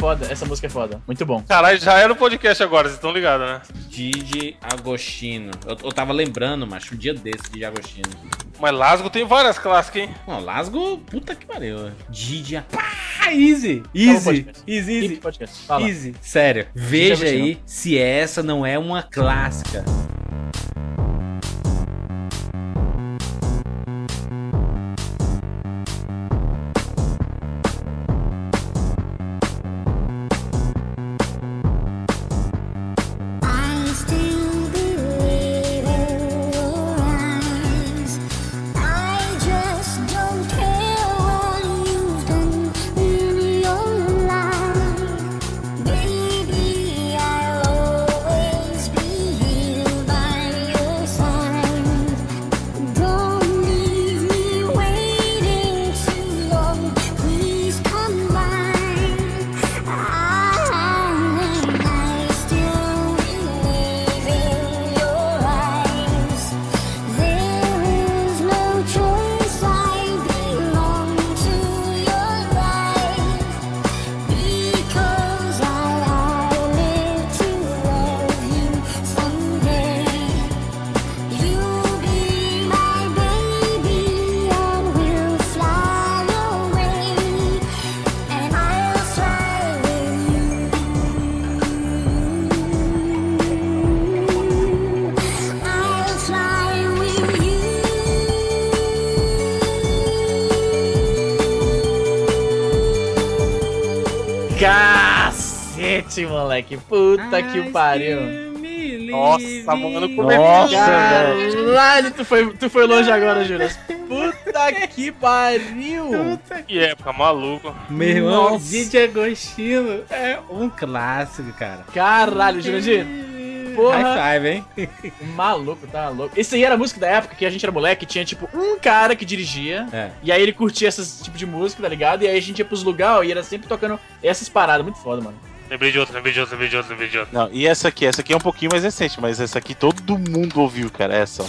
foda. Essa música é foda. Muito bom. Caralho, já era o podcast agora, vocês estão ligados, né? Didi Agostino. Eu, eu tava lembrando, macho, um dia desse, Didi Agostino. Mas Lasgo tem várias clássicas, hein? Não, Lasgo, puta que pariu. Didi. Pá, easy! Easy! Easy, easy. Fala. Easy. Sério. Veja aí se essa não é uma clássica. Moleque. Puta que pariu. Nossa, mano, como é Caralho, tu foi, tu foi longe agora, Juras. Puta que pariu. Que época, maluco. Meu irmão, Nossa. Didi Agostino é um clássico, cara. Caralho, Jurandir. Porra. High five, hein? Maluco, tá louco. Esse aí era a música da época que a gente era moleque, tinha tipo um cara que dirigia. É. E aí ele curtia esse tipo de música, tá ligado? E aí a gente ia pros lugares e era sempre tocando essas paradas. Muito foda, mano. Lembrei de outro, lembrei de outro, lembrei de outro, lembrei de outro. Não, e essa aqui, essa aqui é um pouquinho mais recente, mas essa aqui todo mundo ouviu, cara, essa, ó.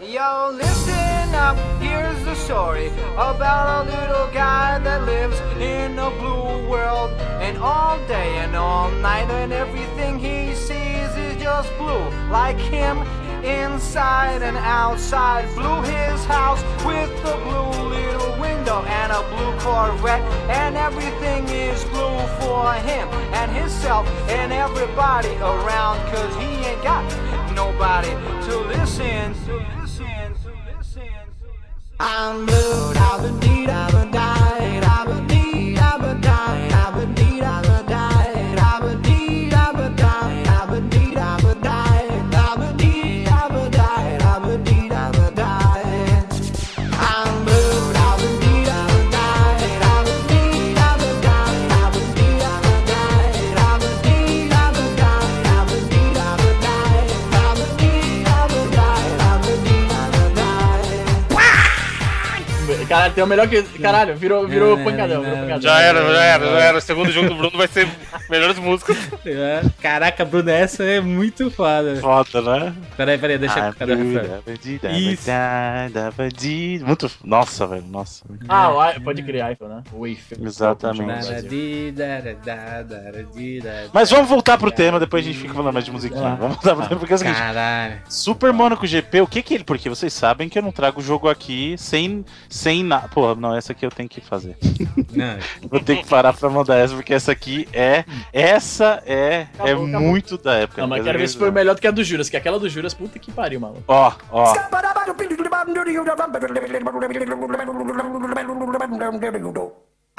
Yo, listen up, here's the story about a little guy that lives in a blue world. And all day and all night, and everything he sees is just blue. Like him, inside and outside. Blue his house with a blue little window and a blue Corvette. And everything is blue for him and himself and everybody around. Cause he ain't got nobody to listen to. Listen to, listen to. I'm blue, da ba dee da ba die, Caralho, tem o melhor que. Caralho, virou, virou pancadão, virou pancadão. Já era, já era, já era. O segundo jogo do Bruno vai ser melhores músicas. É. Caraca, Bruno, essa é muito foda. Foda, né? Peraí, peraí, deixa Ah, eu. Cadê? Isso. Muito. Nossa, velho, nossa. Ah, o i- pode criar iPhone, né? O Eiffel. Exatamente. Mas vamos voltar pro tema, depois a gente fica falando mais de musiquinha. Vamos voltar pro tema, porque é o seguinte, Caralho. Super Monaco GP, o que que ele... Porque vocês sabem que eu não trago o jogo aqui sem... sem na... Pô, não, essa aqui eu tenho que fazer. Não, [LAUGHS] Vou ter que parar pra mandar essa, porque essa aqui é... Essa é... é Acabou, acabou. muito da época. Não, mas quero ver aqui- se foi melhor do que a do Juras, que aquela do Juras, puta que pariu, maluco. Ó, ó.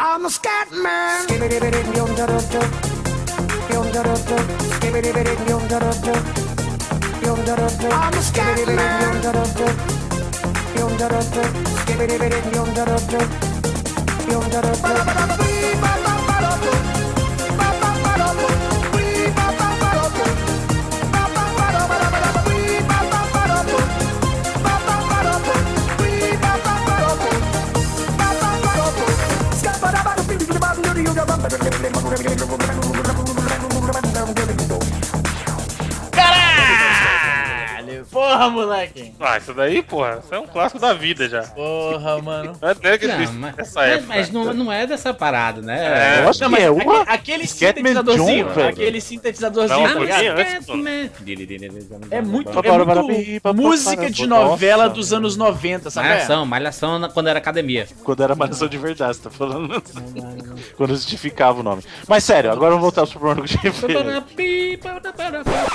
I'm a scat man. I'm a scat man. Yum da da da, skibbity bitty, yum da da da, yum da da da. Thank you. Porra, moleque. Ah, isso daí, porra, isso é um clássico da vida já. Porra, mano. Não é é que Não, mas, nessa mas- época. mas não, não é dessa parada, né? É, Eu acho Não, que é uma. aquele sintetizadorzinho, John, aquele sintetizadorzinho, Não, tá mano. É muito, Para, é para, para, muito para, música para, de novela Nossa. dos anos 90, sabe? Malhação, malhação na- quando era academia. Quando era malhação de verdade, você tá falando. Quando justificava o nome. Mas sério, agora vamos voltar pro Super Mario.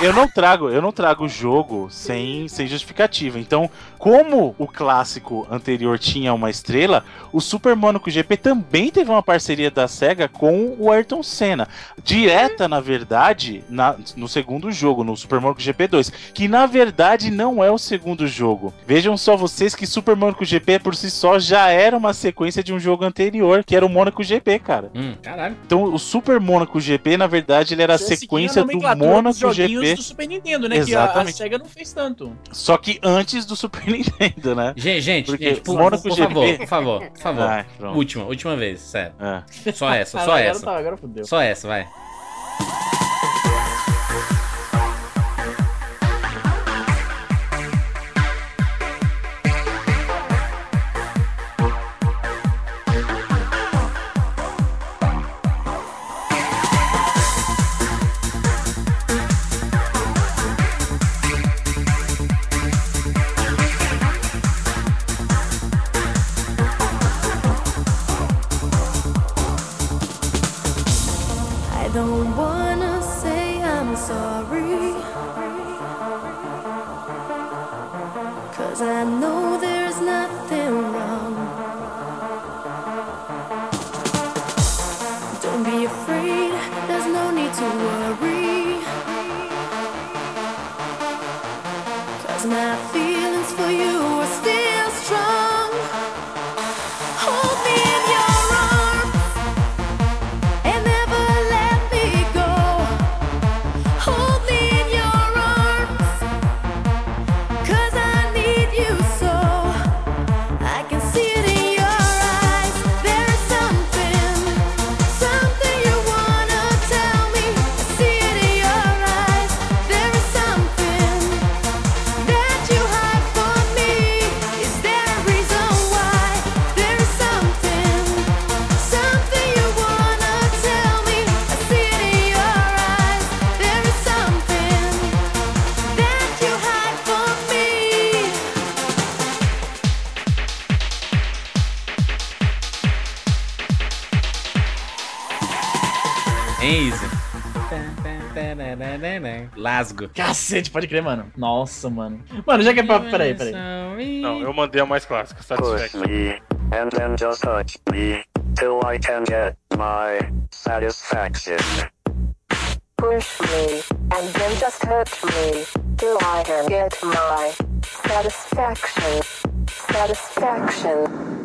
Eu não trago, eu não trago o jogo sem, sem justificativa. Então, como o clássico anterior tinha uma estrela, o Super Monaco GP também teve uma parceria da SEGA com o Ayrton Senna. Direta, na verdade, na- no segundo jogo, no Super Monaco GP 2, que na verdade não é o segundo jogo. Vejam só vocês que Super Monaco GP por si só já era uma sequência de um jogo anterior, que era o Monaco GP, cara. Hum, caralho. Então, o Super Monaco GP, na verdade, ele era a sequência do Monaco GP. do Super Nintendo, né? Que a, a Exatamente. SEGA não fez tanto. Só que antes do Super [LAUGHS] Nintendo, né? Gente, gente, Porque gente, por, Mônaco por GP favor, por favor, por favor. Ai, última, última vez, sério. É. Só essa, Ah, só agora essa. tá. Só essa, vai. Lasgo. Cacete, pode crer, mano. Nossa, mano. Mano, já que é pra. Peraí, peraí. Não, eu mandei a mais clássica, Push Satisfaction. me, and then just touch me, till I can get my satisfaction. Push me, and then just hurt me, till I can get my satisfaction. Satisfaction.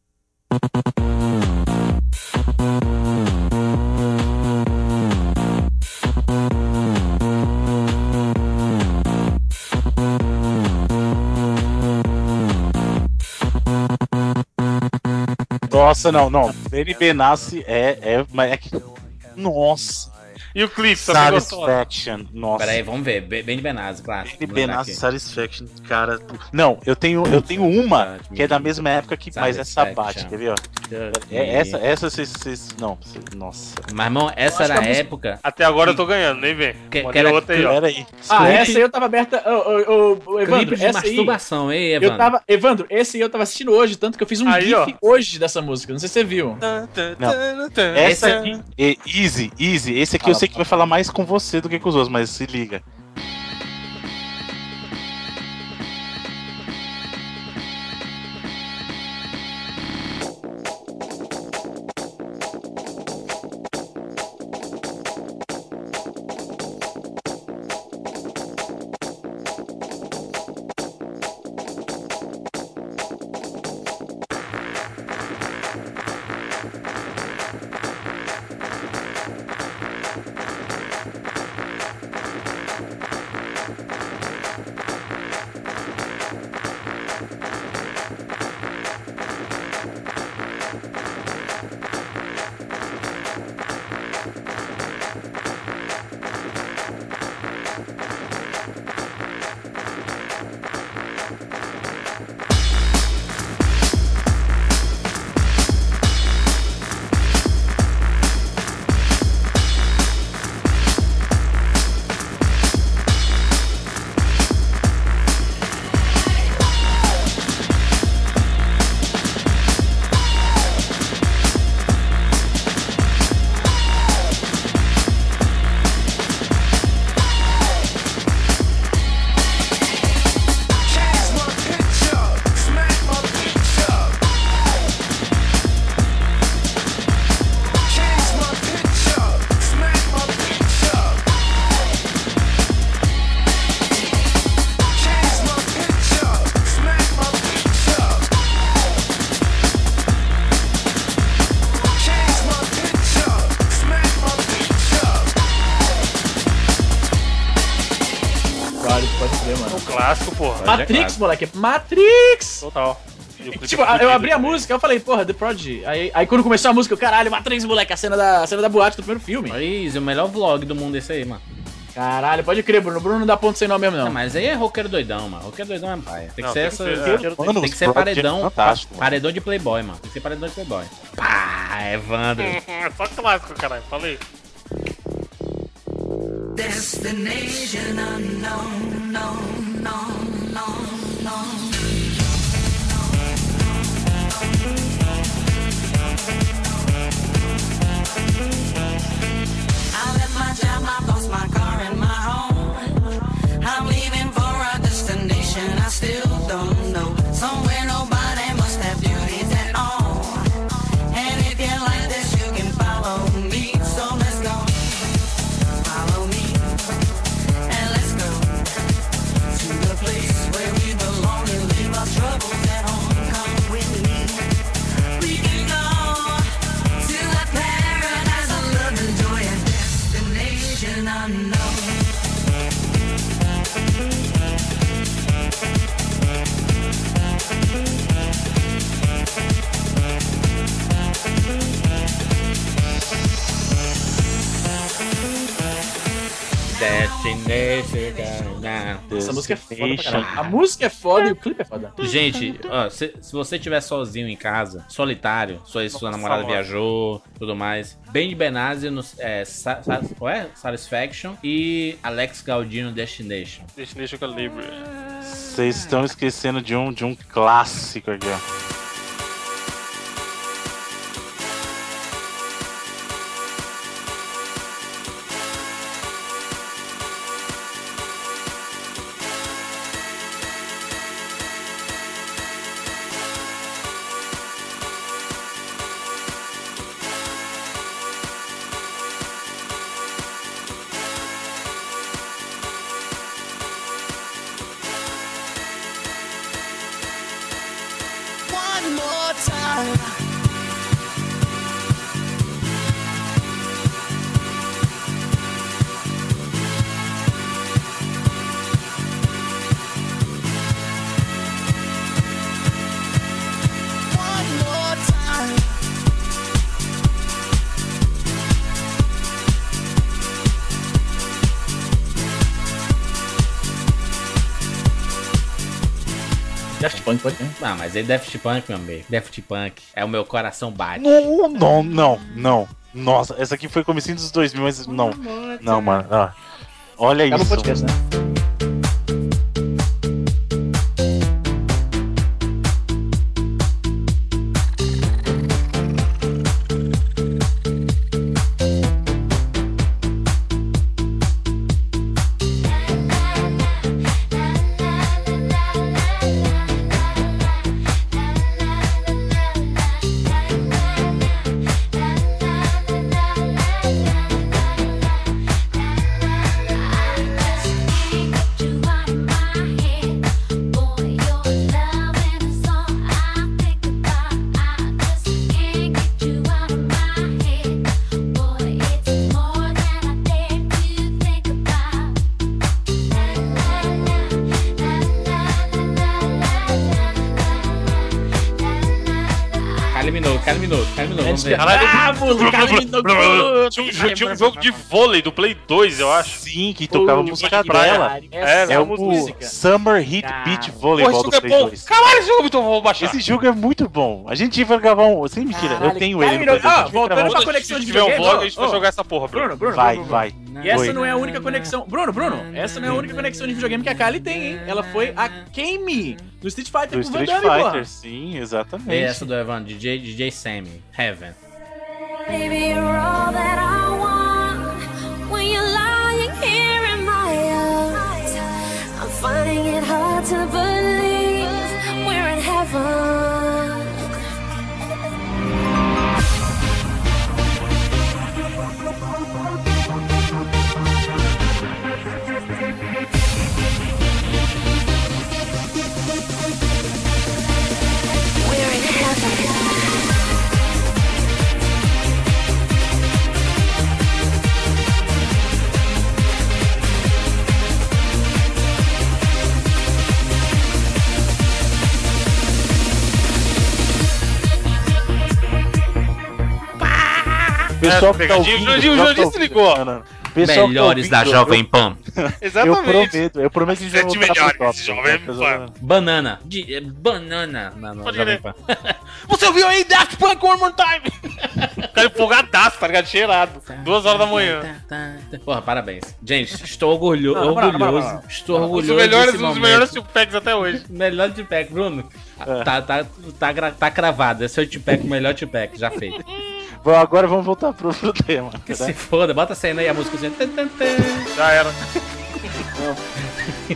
Nossa, não, não. NB Nasce é. é, é que. Nossa. E o clipe, também gostou? Satisfaction. Nossa. Peraí, vamos ver. Be- Benny Benazzi, claro. NB Nasce Satisfaction, cara. Não, eu tenho, eu tenho uma que é da mesma época que mais essa bate, quer ver, ó? É, essa, essa vocês. vocês- Não, nossa. Mas, irmão, essa era a época. Até agora eu tô ganhando, nem vem. Que- Mandei que era- outra aí, ó. Pera aí. Ah, essa aí eu tava aberta. Ô, ô, ô, ô, Evandro, essa aí. masturbação, hein, Eu Evandro? tava. Evandro, esse aí eu tava assistindo hoje, tanto que eu fiz um Aí, GIF ó. hoje dessa música. Não sei se você viu. Essa aqui. é easy, easy. Esse aqui eu sei que vai falar mais com você do que com os outros, mas se liga. Matrix, moleque. Matrix! Total. E Tipo, é eu abri a música, eu falei, porra, The Prodigy. Aí, aí quando começou a música, eu, caralho, Matrix, moleque, a cena da, a cena da boate do primeiro filme. Aí, o melhor vlog do mundo esse aí, mano. Caralho, pode crer, Bruno. Bruno não dá ponto sem nome mesmo, não. Não, mas aí é roqueiro doidão, mano. Roqueiro doidão é paia. Tem que Não, ser tem essa. que ser, tem, é. Mano, tem que os ser Prodigy é paredão. fantástico, mano. paredão de Playboy, mano. Tem que ser paredão de Playboy. Pá, Evandro. [LAUGHS] É só clássico, caralho. Falei. Destination unknown, no, É foda pra caralho. A música é foda e o clipe é foda. Gente, ó, se, se você estiver sozinho em casa, solitário, sua, sua namorada famosa. viajou, tudo mais, Ben Benazzi no é, Sa- Sa- qual é? Satisfaction e Alex Galdino Destination. Destination Calibre. Vocês estão esquecendo de um, de um clássico aqui, ó. Punk. Ah, mas aí Daft Punk, meu amigo. Daft Punk. É o meu coração bate. Não, não, não, não. Nossa, essa aqui foi comecinho dos 2000, mas não. Não, mano. ah. Olha Tá no isso. podcast, né? Caralho, Ah, moleque, cara, me deu- Tinha um- Tinha um jogo de vôlei do Play 2, eu acho. Sim, que tocava música dela. É, É o música. Summer Hit. Beach Pô, Volleyball esse do jogo é Play bom. 2. Caralho, esse jogo é muito bom, vou baixar. Esse jogo é muito bom. A gente vai gravar um. Sem mentira, eu tenho ele. no virou- Play 2, Ah, voltando pra Se conexão de tiver um videogame, vlog, a gente vai jogar essa porra, Bruno, Bruno. Bruno, Vai, vai. E essa não é a única conexão. Bruno, Bruno, essa não é a única conexão de videogame que a Kylie tem, hein? Ela foi a Kame do Street Fighter Do com Street Van Damme, Fighter, porra. sim, E exatamente. essa do Evan, DJ, DJ Sammy, Heaven. Baby, you're all that I want. When you're lying here in my I'm finding it hard to believe we're in heaven. Pessoal que tá ouvindo, O o pessoal tá ouvindo, não, não. Tá Melhores da ouvindo, Jovem Pan. Eu, [LAUGHS] eu Exatamente. prometo, eu prometo que a gente vai Sete voltar pro melhores, tópico, Jovem? Pan. Banana. De, é, banana. Não, não, Pode Jovem. Pan. [LAUGHS] Você ouviu aí Daft Punk One More Time? [LAUGHS] cara empolgadaço, tá ligado? Cheirado. Duas horas da manhã. Porra, parabéns. Gente, estou orgulho, Não, na na orgulhoso. na moral. Estou Os orgulhoso. melhores, desse os melhores Tupacs até hoje. Melhor de pack, Bruno. É. Tá, tá, tá, tá cravado. Esse é o T-Pack, o melhor T-Pack já feito. Bom, agora vamos voltar pro, pro [LAUGHS] tema. Que né? se foda, bota a cena aí, a música. Já era.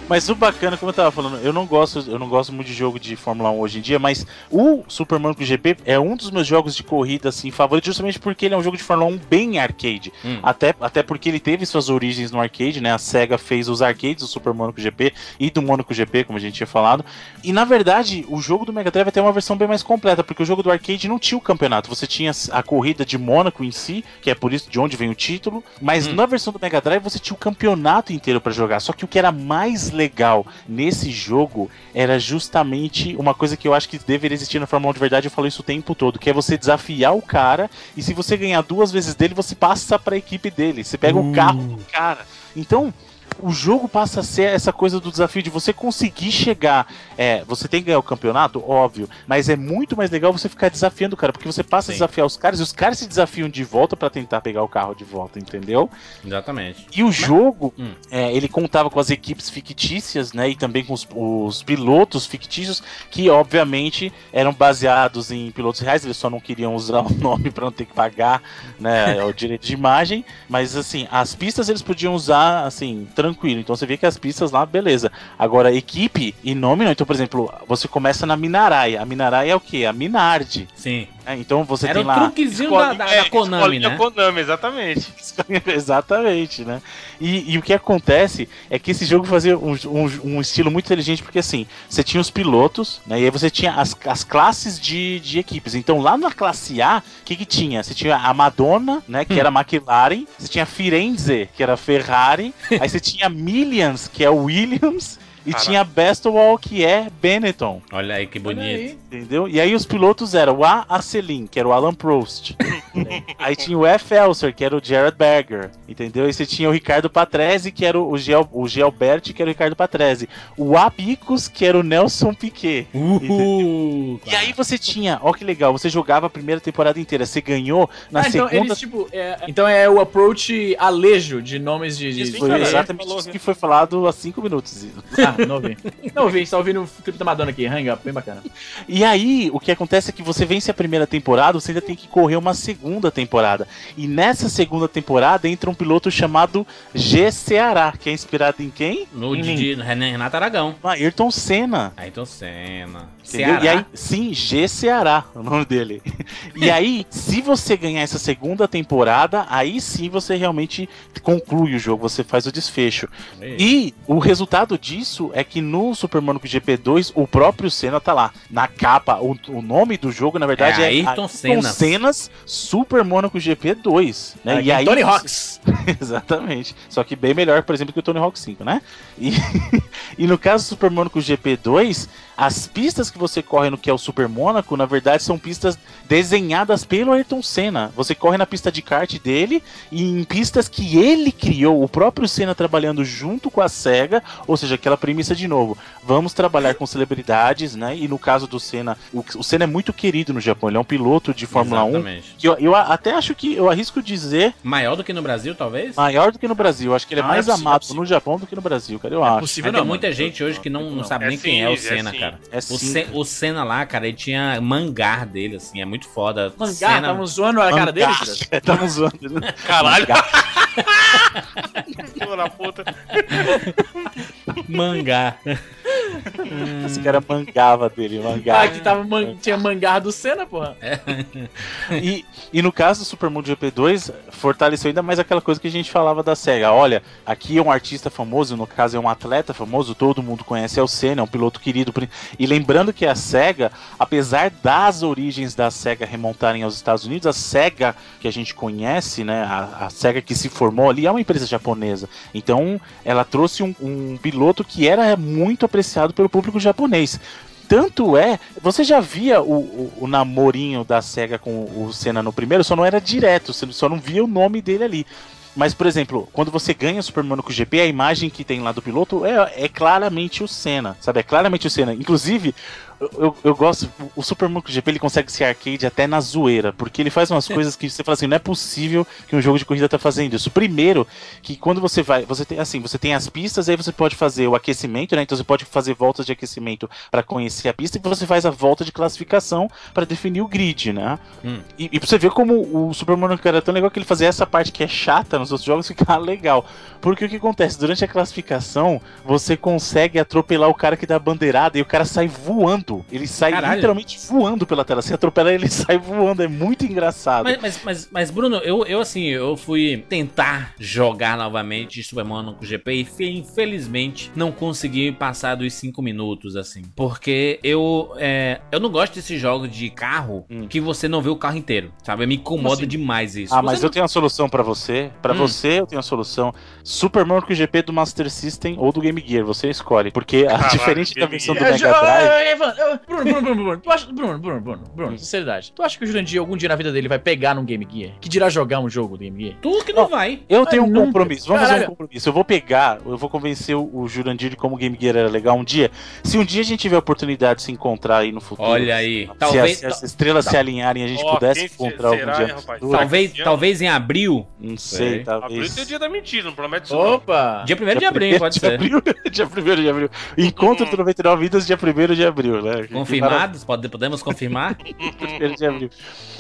Mas o bacana, como eu tava falando, eu não gosto, eu não gosto muito de jogo de Fórmula 1 hoje em dia, mas o Super Monaco GP é um dos meus jogos de corrida assim favoritos, justamente porque ele é um jogo de Fórmula 1 bem arcade. Hum. Até, até porque ele teve suas origens no arcade, né? A Sega fez os arcades do Super Monaco GP e do Monaco GP, como a gente tinha falado. E na verdade, o jogo do Mega Drive tem uma versão bem mais completa, porque o jogo do arcade não tinha o campeonato, você tinha a corrida de Mônaco em si, que é por isso de onde vem o título, mas na versão do Mega Drive você tinha o campeonato inteiro pra jogar. Só que o que era mais legal nesse jogo era justamente uma coisa que eu acho que deveria existir na Fórmula 1 de verdade, eu falo isso o tempo todo, que é você desafiar o cara e se você ganhar duas vezes dele, você passa pra equipe dele, você pega o carro do cara. Então, o jogo passa a ser essa coisa do desafio de você conseguir chegar. É, você tem que ganhar o campeonato, óbvio, mas é muito mais legal você ficar desafiando o cara, porque você passa a Sim. desafiar os caras e os caras se desafiam de volta pra tentar pegar o carro de volta, entendeu? Exatamente. E o jogo, Hum. é, ele contava com as equipes fictícias, né? E também com os, os pilotos fictícios, que obviamente eram baseados em pilotos reais, eles só não queriam usar o [LAUGHS] nome pra não ter que pagar, né? o direito de imagem. Mas assim, as pistas eles podiam usar, assim, tranquilo. Então você vê que as pistas lá, beleza. Agora, equipe e nome não. Então, por exemplo, você começa na Minaraia. A Minaraia é o quê? A Minardi. Sim. Né? Então você Era tem o lá. truquezinho da, da, da Konami, né? É, Konami, exatamente. [LAUGHS] Exatamente, né? E, e o que acontece é que esse jogo fazia um, um- um estilo muito inteligente, porque assim, você tinha os pilotos, né? E aí você tinha as, as classes de, de equipes. Então lá na classe A, o que, que tinha? Você tinha a Madonna, né? Que era a McLaren, você tinha a Firenze, que era a Ferrari, [LAUGHS] aí você tinha a Millions, que é o Williams. E Caraca. tinha a Bestwall, que é Benetton. Olha aí que bonito. Entendeu? E aí os pilotos eram o A. Acelin, que era o Alan Prost. [LAUGHS] aí tinha o F. Elser, que era o Jared Berger. Entendeu? E você tinha o Ricardo Patrese, que era o, Gel, o Gelbert, que era o Ricardo Patrese. O A. Picos, que era o Nelson Piquet. Uhul. E aí você tinha, ó que legal, você jogava a primeira temporada inteira, você ganhou na Ah, então segunda eles, tipo, é, então é o approach alejo de nomes de. de Isso, Foi exatamente isso que foi falado há cinco minutos. Ah, não ouvi. Não ouvi, a gente tá ouvindo o clipe da Madonna aqui, Hang Up, bem bacana. E aí, o que acontece é que você vence a primeira temporada, você ainda tem que correr uma segunda temporada. E nessa segunda temporada entra um piloto chamado G. Ceará, que é inspirado em quem? No Em de, Renato Aragão. Ah, Ayrton Senna. Ayrton Senna. Entendeu? Ceará. E aí, sim, G. Ceará, o nome dele. E aí, se você ganhar essa segunda temporada, aí sim você realmente conclui o jogo, você faz o desfecho. E o resultado disso é que no Super Monaco GP2, o próprio Senna tá lá. Na capa, o, o nome do jogo, na verdade, É é, Ayrton Senna. Senna's Super Monaco GP2. Né? É, e aí, Tony Hawks. [LAUGHS] Exatamente. Só que bem melhor, por exemplo, que o Tony Hawk 5, né? E, [LAUGHS] e no caso do Super Monaco GP2, as pistas que você corre no que é o Super Monaco, na verdade, são pistas desenhadas pelo Ayrton Senna. Você corre na pista de kart dele e em pistas que ele criou, o próprio Senna trabalhando junto com a SEGA, ou seja, aquela premissa de novo. Vamos trabalhar com celebridades, né? E no caso do Senna, o, o Senna é muito querido no Japão, ele é um piloto de Fórmula 1. Exatamente. Que eu, eu até acho que eu arrisco dizer Maior do que no Brasil, talvez? Maior do que no Brasil. Acho que ele é Ah, mais é possível, amado é possível. no Japão do que no Brasil, cara. Eu acho. possível Mas não, tem muita mano. gente hoje que não, não sabe É nem quem sim, é o é Senna, sim. cara. É o. Sen- o Senna lá, cara, ele tinha mangar dele, assim, é muito foda. Mangá, Senna... estavam zoando a cara dele. Tiras? [LAUGHS] Tamo zoando. Caralho. Mangá. [LAUGHS] Filho da puta. Mangá. [LAUGHS] Esse cara mangava dele, mangá. Ah, que tava man- tinha mangá do Senna, porra. E, e no caso do Super Moon GP2, fortaleceu ainda mais aquela coisa que a gente falava da SEGA. Olha, aqui é um artista famoso, no caso é um atleta famoso, todo mundo conhece, é o Senna, é um piloto querido. E lembrando que a SEGA, apesar das origens da SEGA remontarem aos Estados Unidos, a SEGA que a gente conhece, né, a, a SEGA que se formou ali, é uma empresa japonesa. Então, ela trouxe um, um piloto que era muito apreciado pelo público japonês. tanto é, você já via o, o, o namorinho da SEGA com o Senna no primeiro, só não era direto, você só não via o nome dele ali. Mas, por exemplo, quando você ganha o Super Monaco GP, a imagem que tem lá do piloto é, é claramente o Senna, sabe? É claramente o Senna. Inclusive, eu, eu, gosto. O Super Monaco GP ele consegue ser arcade até na zoeira, porque ele faz umas coisas que você fala assim: não é possível que um jogo de corrida tá fazendo isso. Primeiro, que quando você vai. Você tem assim, você tem as pistas, aí você pode fazer o aquecimento, né? Então você pode fazer voltas de aquecimento para conhecer a pista e você faz a volta de classificação para definir o grid, né? Hum. E, e pra você ver como o Super Monaco era tão legal que ele fazia essa parte que é chata nos outros jogos [LAUGHS] ficar legal. Porque o que acontece? Durante a classificação, você consegue atropelar o cara que dá a bandeirada e o cara sai voando. Ele sai Caralho. literalmente voando pela tela. Você atropela ele, [LAUGHS] sai voando. É muito engraçado. Mas, mas, mas, mas, Bruno, eu, eu assim, eu fui tentar jogar novamente Super Monaco GP e fe- infelizmente não consegui passar dos 5 minutos, assim. Porque eu é, eu não gosto desses jogos de carro que você não vê o carro inteiro, sabe? Me incomoda assim? demais isso. Ah, Você mas não- eu tenho uma solução pra você. Pra Hum. você, eu tenho uma solução. Super Monaco GP do Master System ou do Game Gear. Você escolhe. Porque, a, Caralho, diferente da versão do. Mega Drive. [LAUGHS] Bruno, Bruno, Bruno, Bruno, tu acha, Bruno, Bruno, Bruno, Bruno, sinceridade. Tu acha que o Jurandir algum dia na vida dele vai pegar num Game Gear? Que dirá jogar um jogo do Game Gear? Tu que não vai. Eu tenho um nunca. compromisso. Vamos fazer Caralho. um compromisso. Eu vou pegar, eu vou convencer o, Jurandir de como o Game Gear era legal um dia. Se um dia a gente tiver a oportunidade de se encontrar aí no futuro. Olha aí. Se, Talvez, as, se as estrelas se alinharem e a gente Ó, pudesse se- encontrar será, algum dia. rapaz? talvez, talvez em abril. Não sei, Sei. Abril talvez. tem o dia da mentira, não promete isso. não. Opa! Dia 1 de abril, pode dia ser. Abril, [LAUGHS] dia 1 de abril. Encontro do 99 Vidas, dia 1 de abril, né? Confirmados? Pode, podemos confirmar? maravilha, 1 de abril.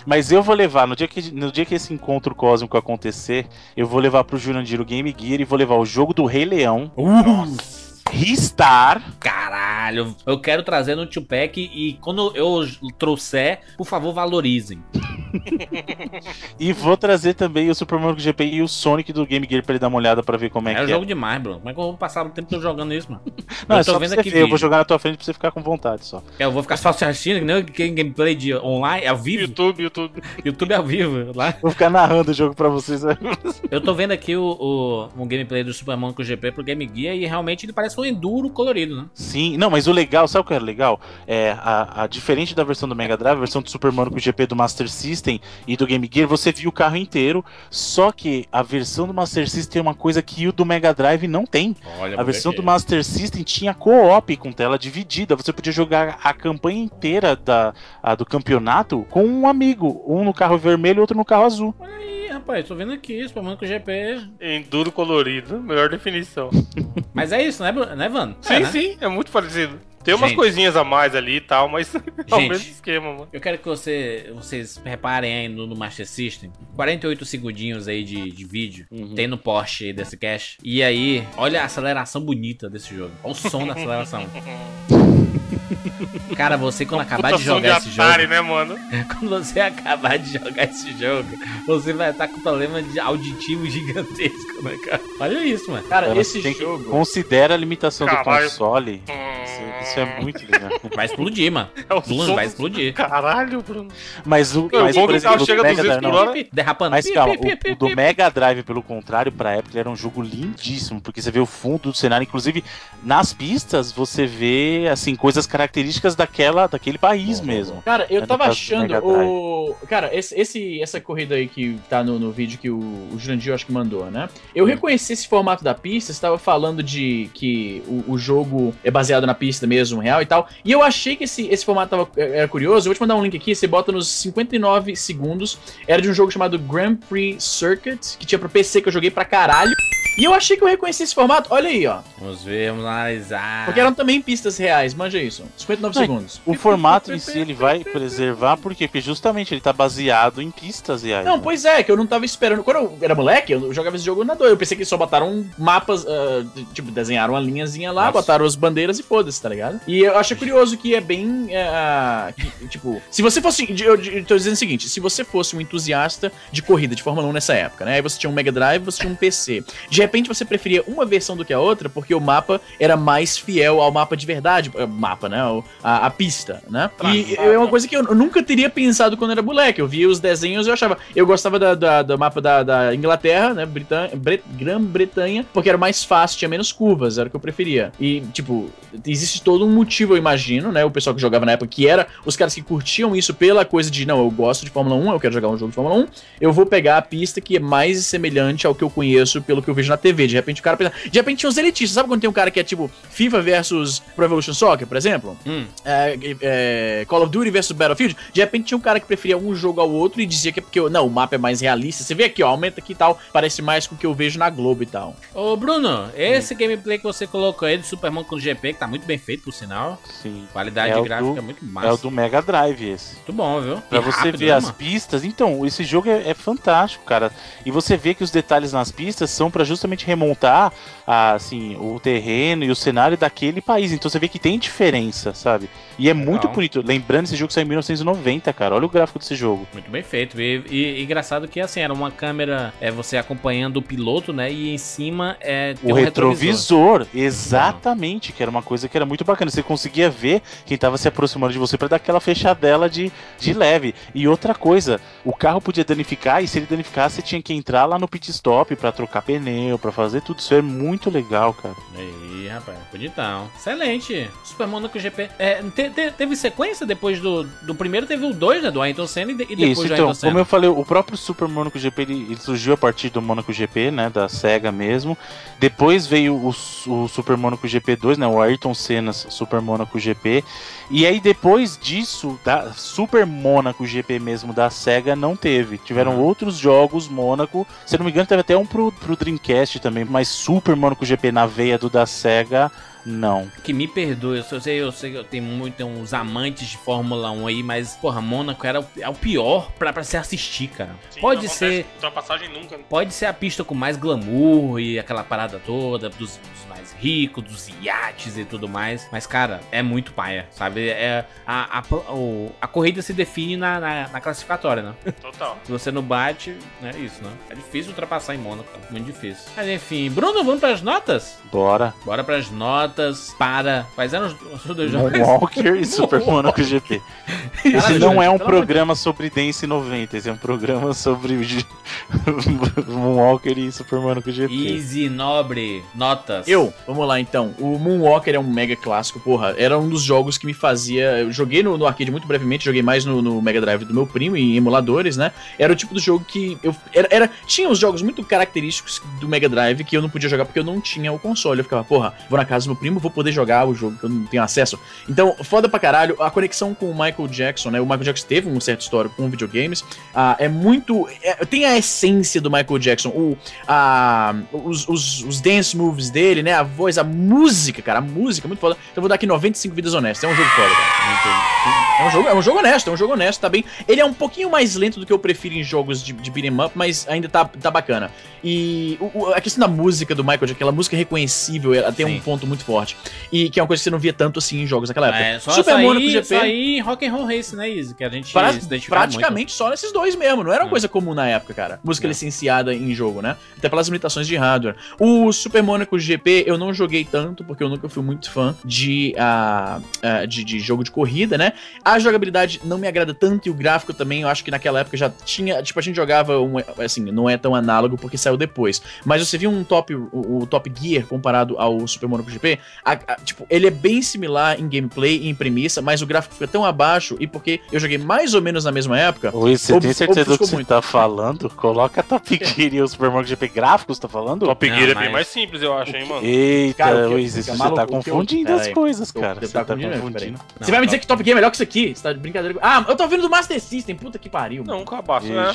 Mas eu vou levar, no dia, que, no dia que esse encontro cósmico acontecer, eu vou levar pro Jurandir o Game Gear e vou levar o jogo do Rei Leão. Ristar. Caralho, eu quero trazer no Tupac e quando eu trouxer, por favor, valorizem. E vou trazer também o Super Mario GP e o Sonic do Game Gear pra ele dar uma olhada pra ver como é, É, que um é. jogo demais, Bruno. Como é que eu vou passar o tempo todo jogando isso, mano? Não, eu é só pra você ver, eu vou jogar na tua frente pra você ficar com vontade só. Eu vou ficar só assistindo, que nem gameplay de online, ao vivo. YouTube, YouTube. YouTube ao vivo. Lá. Vou ficar narrando o jogo pra vocês. Eu tô vendo aqui o, o, o gameplay do Super Monaco GP pro Game Gear e realmente ele parece um enduro colorido, né? Sim, não, mas o legal, sabe o que era legal? É, a, a diferente da versão do Mega Drive, a versão do Super Mario GP do Master System e do Game Gear, você viu o carro inteiro, só que a versão do Master System tem uma coisa que o do Mega Drive não tem. Olha, A versão do Master System tinha co-op com tela dividida. Você podia jogar a campanha inteira da, a do campeonato com um amigo. Um no carro vermelho e outro no carro azul. Olha aí, rapaz, tô vendo aqui, Super Monaco GP. Enduro colorido, melhor definição. [LAUGHS] Mas é isso, né, Né Vano? Sim, É, né? sim, é muito parecido. Tem umas Gente. coisinhas a mais ali e tal, mas é o mesmo esquema, mano. Eu quero que você, vocês reparem aí no, no Master System. 48 segundinhos aí de, de vídeo. Tem no Porsche desse cache. E aí, olha a aceleração bonita desse jogo. Olha o som da aceleração. [LAUGHS] Cara, você quando acabar de Puta jogar esse Atari, jogo. né, mano? [LAUGHS] Quando você acabar de jogar esse jogo, você vai estar com problema de auditivo gigantesco, né, cara? Olha isso, mano. Cara, Ela esse jogo. Considera a limitação do Caralho. console. Isso, isso é muito legal. [LAUGHS] Vai explodir, mano. É o Bruno, vai do- explodir. Caralho, Bruno. Mas o, Eu mas, vou por que o carro exemplo, o chega Mega 200 Drive, por hora. Derrapando. Mas calma, pi, pi, o, pi, o do pi. Mega Drive, pelo contrário, pra época, ele era um jogo lindíssimo, porque você vê o fundo do cenário, inclusive nas pistas você vê assim coisas características daquela, daquele país mesmo. Cara, eu É, tava achando o. Cara, esse, esse- essa corrida aí que tá no, no vídeo que o, o Jurandir acho que mandou, né? Eu reconheci esse formato da pista, você tava falando de que o, o jogo é baseado na pista mesmo, real e tal. E eu achei que esse, esse formato tava, era curioso. Eu vou te mandar um link aqui, você bota nos 59 segundos. Era de um jogo chamado Grand Prix Circuit, que tinha pra PC que eu joguei pra caralho. E eu achei que eu reconheci esse formato. Olha aí, ó. Vamos ver, vamos analisar. Porque eram também pistas reais, manja isso. 59 Não, segundos. O formato em si ele vai preservar, por quê? Porque justamente ele tá baseado em pistas reais. Não, né? pois é, que eu não tava esperando. Quando eu era moleque, eu jogava esse jogo na dor. Eu pensei que só botaram mapas, de- tipo, desenharam uma linhazinha lá, Nossa. botaram as bandeiras e foda-se, tá ligado? E eu acho curioso que é bem. ah, que, tipo, se você fosse. Eu, eu tô dizendo o seguinte: se você fosse um entusiasta de corrida de Fórmula 1 nessa época, né? Aí você tinha um Mega Drive, você tinha um PC. De repente você preferia uma versão do que a outra, porque o mapa era mais fiel ao mapa de verdade. eh, Mapa, né? A, a pista, né? E é uma coisa que eu nunca teria pensado quando era moleque. Eu via os desenhos e eu achava. Eu gostava da, da- do mapa da, da Inglaterra, né? Britan Bre- Grã-Bretanha, porque era mais fácil, tinha menos curvas, era o que eu preferia. E, tipo, existe todo um motivo, eu imagino, né? O pessoal que jogava na época, que era os caras que curtiam isso pela coisa de, não, eu gosto de Fórmula 1, eu quero jogar um jogo de Fórmula 1, eu vou pegar a pista que é mais semelhante ao que eu conheço pelo que eu vejo na TV. De repente o cara pensa. De repente tinha os elitistas. Sabe quando tem um cara que é tipo FIFA versus Pro Evolution Soccer, por exemplo? Hum. É, é, Call of Duty versus Battlefield. De repente tinha um cara que preferia um jogo ao outro e dizia que é porque não, o mapa é mais realista. Você vê aqui, ó, aumenta aqui e tal. Parece mais com o que eu vejo na Globo e tal. Ô, Bruno, esse gameplay que você colocou aí do Superman com GP, que tá muito bem feito, por sinal. Sim. Qualidade É o gráfica do- muito massa. É o do Mega Drive esse. Muito bom, viu? Pra E você rápido, ver né, as mano? pistas. Então, esse jogo é, é fantástico, cara. E você vê que os detalhes nas pistas são pra justamente remontar a, assim, o terreno e o cenário daquele país. Então você vê que tem diferença, sabe? E é muito Legal. bonito. Lembrando, esse jogo saiu em 1990, cara. Olha o gráfico desse jogo. Muito bem feito. E, e- e engraçado que assim, era uma câmera, é você acompanhando o piloto, né? E em cima é tem O um retrovisor, exatamente, que era uma coisa que era muito bacana. Você conseguia ver quem tava se aproximando de você pra dar aquela fechadela de, de leve. E outra coisa, o carro podia danificar e se ele danificasse, você tinha que entrar lá no pit stop pra trocar pneu, pra fazer tudo. Isso é muito legal, cara. Ih, rapaz, bonitão. Excelente. Super Monaco GP. É, te- te- teve sequência depois do. Do primeiro teve o 2, né? Do Ayrton Senna e, de- e depois Isso, do então, Ayrton Senna. como eu falei, o próprio Super Monaco GP ele, ele surgiu a partir do Monaco GP, né, da SEGA mesmo. Depois veio o, o Super Monaco GP2, né, o Ayrton Senna Super Monaco GP. E aí depois disso, da Super Monaco GP mesmo da SEGA não teve. Tiveram outros jogos Monaco, se não me engano teve até um pro, pro Dreamcast também, mas Super Monaco GP na veia do da SEGA, não. Que me perdoe, eu sei, eu sei que eu tenho muito tem uns amantes de Fórmula 1 aí, mas, porra, Mônaco era o, é o pior pra, pra se assistir, cara. Sim, Pode ser. Ultrapassagem nunca. né? Pode ser a pista com mais glamour e aquela parada toda dos, dos ricos, dos iates e tudo mais. Mas, cara, é muito paia, sabe? É, a, a, o- a corrida se define na, na, na classificatória, né? [LAUGHS] Total. Se você não bate, é isso, né? É difícil ultrapassar em Mônaco, cara. Muito difícil. Mas enfim, Bruno, vamos pras notas? Bora. Bora pras notas para. Quais eram os, os dois jogos? Moonwalker [LAUGHS] e Super Monaco GP. Esse não gente, é um programa sobre Dance 90, esse é um programa sobre [LAUGHS] Moonwalker e Super Monaco GP. Easy, nobre, notas. Eu, vamos lá então. O Moonwalker é um mega clássico, porra. Era um dos jogos que me fazia. Eu joguei no, no arcade muito brevemente, joguei mais no, no Mega Drive do meu primo em emuladores, né? Era o tipo do jogo que eu. Era, era- tinha os jogos muito característicos do Mega Drive que eu não podia jogar porque eu não tinha o console. Eu ficava, porra, vou na casa do meu primo, vou poder jogar o jogo que eu não tenho acesso. Então, foda pra caralho. A conexão com o Michael Jackson, né? O Michael Jackson teve um certo histórico com videogames. Ah, é muito. é- tem a essência do Michael Jackson. O, a, os, os, os dance moves dele, né? A voz, a música, cara. A música é muito foda. Então eu vou dar aqui 95 vidas honestas. É um jogo foda, cara. É um jogo, é um jogo honesto, é um jogo honesto, tá bem. Ele é um pouquinho mais lento do que eu prefiro em jogos de, de beat'em up, mas ainda tá, tá bacana. E o- a questão da música do Michael aquela música reconhecível, ela tem Sim. um ponto muito forte. E que é uma coisa que você não via tanto assim em jogos naquela época. É, só, Super Monaco GP. só aí em Rock and Roll Race, né, Izzy? Que a gente Pra- praticamente só nesses dois mesmo. Não era uma É. coisa comum na época, cara. Música licenciada em jogo, né? Até pelas limitações de hardware. O Super Monaco GP eu não joguei tanto, porque eu nunca fui muito fã de, ah, ah, de, de jogo de corrida, né? A jogabilidade não me agrada tanto e o gráfico também, eu acho que naquela época já tinha. Tipo, a gente jogava um. Assim, não é tão análogo porque saiu depois. Mas você viu um top, o, o Top Gear comparado ao Super Monaco GP, a- a- tipo, ele é bem similar em gameplay e em premissa, mas o gráfico fica tão abaixo e porque eu joguei mais ou menos na mesma época. Oi, você tem certeza do que ofuscou você muito. tá falando? Coloca Top [LAUGHS] Gear e o Super Monaco GP gráficos, tá falando? Top Não, Gear é mas- bem mais simples, eu acho, hein, mano. Eita, Cara, o que- Luiz, o você tá o que eu- confundindo as coisas, Eu- cara. Você tá tá confundindo, confundindo. Você vai me dizer que Top Gear é melhor que isso aqui? Você tá de brincadeira? com- Ah, eu tô vindo do Master System. Puta que pariu. mano. Não, cabaço, né?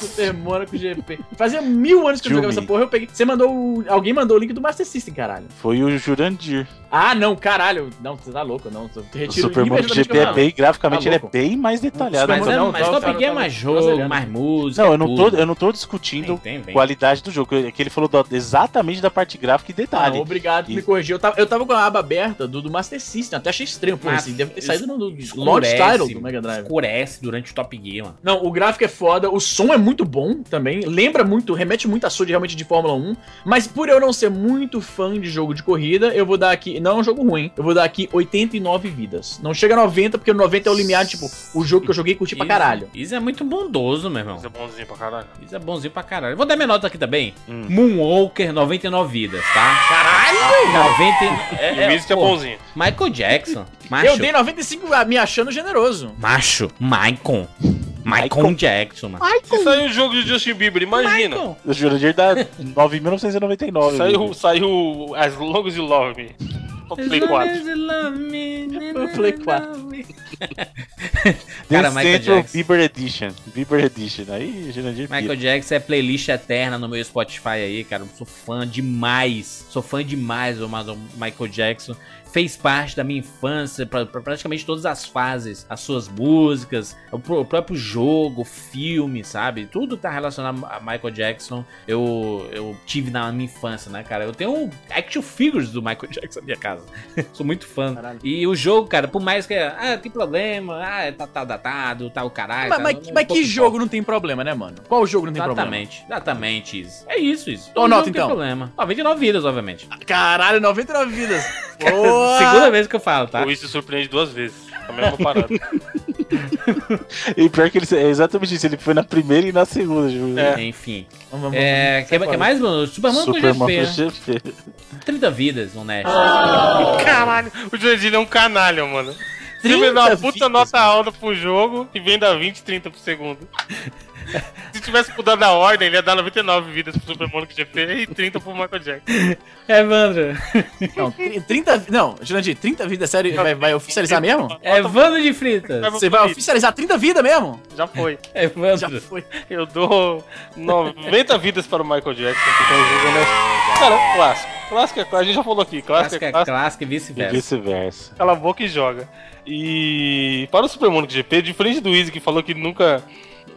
Super Monaco GP. Fazia mil anos que eu jogava essa porra. Eu peguei. Você mandou. o- Alguém mandou o link do Master System, caralho. Foi o Jurandir. Ah, não, caralho. Não, você tá louco, não. O Super Monaco GP é bem, graficamente Tá ele é bem mais detalhado. Mas, não, mas tá- Top tá- Gear é tá- mais tá jogo, mais música. Não, eu não, tô, eu não tô discutindo Tem, tem, tem. qualidade do jogo. É que ele falou do- exatamente da parte gráfica e Ah, detalhe. Obrigado por E- me corrigir. Eu tava, eu tava com a aba aberta do, do Master System. Até achei estranho. Pô, Mas- assim, deve ter saído no, do- launch escurece, title do Mega Drive. escurece durante o Top Gear, mano. Não, o gráfico é foda, o som é muito bom também. Lembra muito, remete muito a de realmente de Fórmula 1. Mas por eu não ser muito fã de jogo de corrida, eu vou dar aqui. Não é um jogo ruim, eu vou dar aqui 89 vidas. Não chega a 90, porque 90 é o limiar, tipo, o jogo que eu joguei e curti pra caralho. Isso é muito bondoso, meu irmão. Isso é bonzinho pra caralho. Isso é bonzinho pra caralho. Vou dar minha nota aqui também. Moonwalker, 99 vidas, tá? Caralho! 90. E o Wiz que é pô, bonzinho. Michael Jackson. Macho. Eu dei 95 me achando generoso. Macho. Michael. Michael Jackson, mano. Se saiu o jogo de Justin Bieber, imagina. Michael. O Jurandir dá 9.999. Saiu, saiu As Long as You Love Me. Pro Play 4. Eu Play 4. [LAUGHS] Cara, The Michael Jackson. Bieber Edition. Bieber Edition. Aí, Jurandir Michael pira. Jackson é playlist eterna no meu Spotify aí, cara. Eu sou fã demais. Sou fã demais do Ma- do Michael Jackson. Fez parte da minha infância, pra, pra praticamente todas as fases. As suas músicas, o, o próprio jogo, filme, sabe? Tudo tá relacionado a Michael Jackson. Eu, eu tive na minha infância, né, cara? Eu tenho action figures do Michael [LAUGHS] Jackson na minha casa. Sou muito fã. Caralho. E o jogo, cara, por mais que. Ah, tem problema. Ah, tá, tá datado, tá o caralho. Mas, tá- mas- não- mas que jogo não tem problema, né, mano? Qual jogo não tem problema? Exatamente, exatamente isso. É isso, isso. Todo nota, jogo tem então? problema. 99 vidas, obviamente. Caralho, 99 vidas. Boa! Segunda vez que eu falo, tá? O Wiz se surpreende duas vezes. A mesma parada. [LAUGHS] E pior que ele é exatamente isso. Ele foi na primeira e na segunda, Ju. É. Enfim. Vamos, É, quer, quer mais, mano? Superman com Super GP. Né? GP. 30 vidas, honesto. Caralho, o Jurandir é um canalha, mano. Você 30 vem dar uma puta vidas, nota alta pro jogo e vem dar 20, 30 por segundo. Se tivesse mudado a ordem, ele ia dar 99 vidas pro Super Monaco GP e 30 pro Michael Jackson. Evandro. Não, tri- 30. Não, Jurandir, 30 vidas, sério, vai, vai oficializar mesmo? Evandro de Fritas. Você vai oficializar 30 vidas mesmo? Já foi. Já Evandro. foi. Eu dou 90 vidas para o Michael Jackson, porque é um jogo honesto. Cara, clássico. Clássico é clássico, a gente já falou aqui. Clássico Clássica é é clássico. clássica e E vice-versa. vice-versa. Cala a boca e joga. E para o Super Monaco GP, diferente do Easy que falou que nunca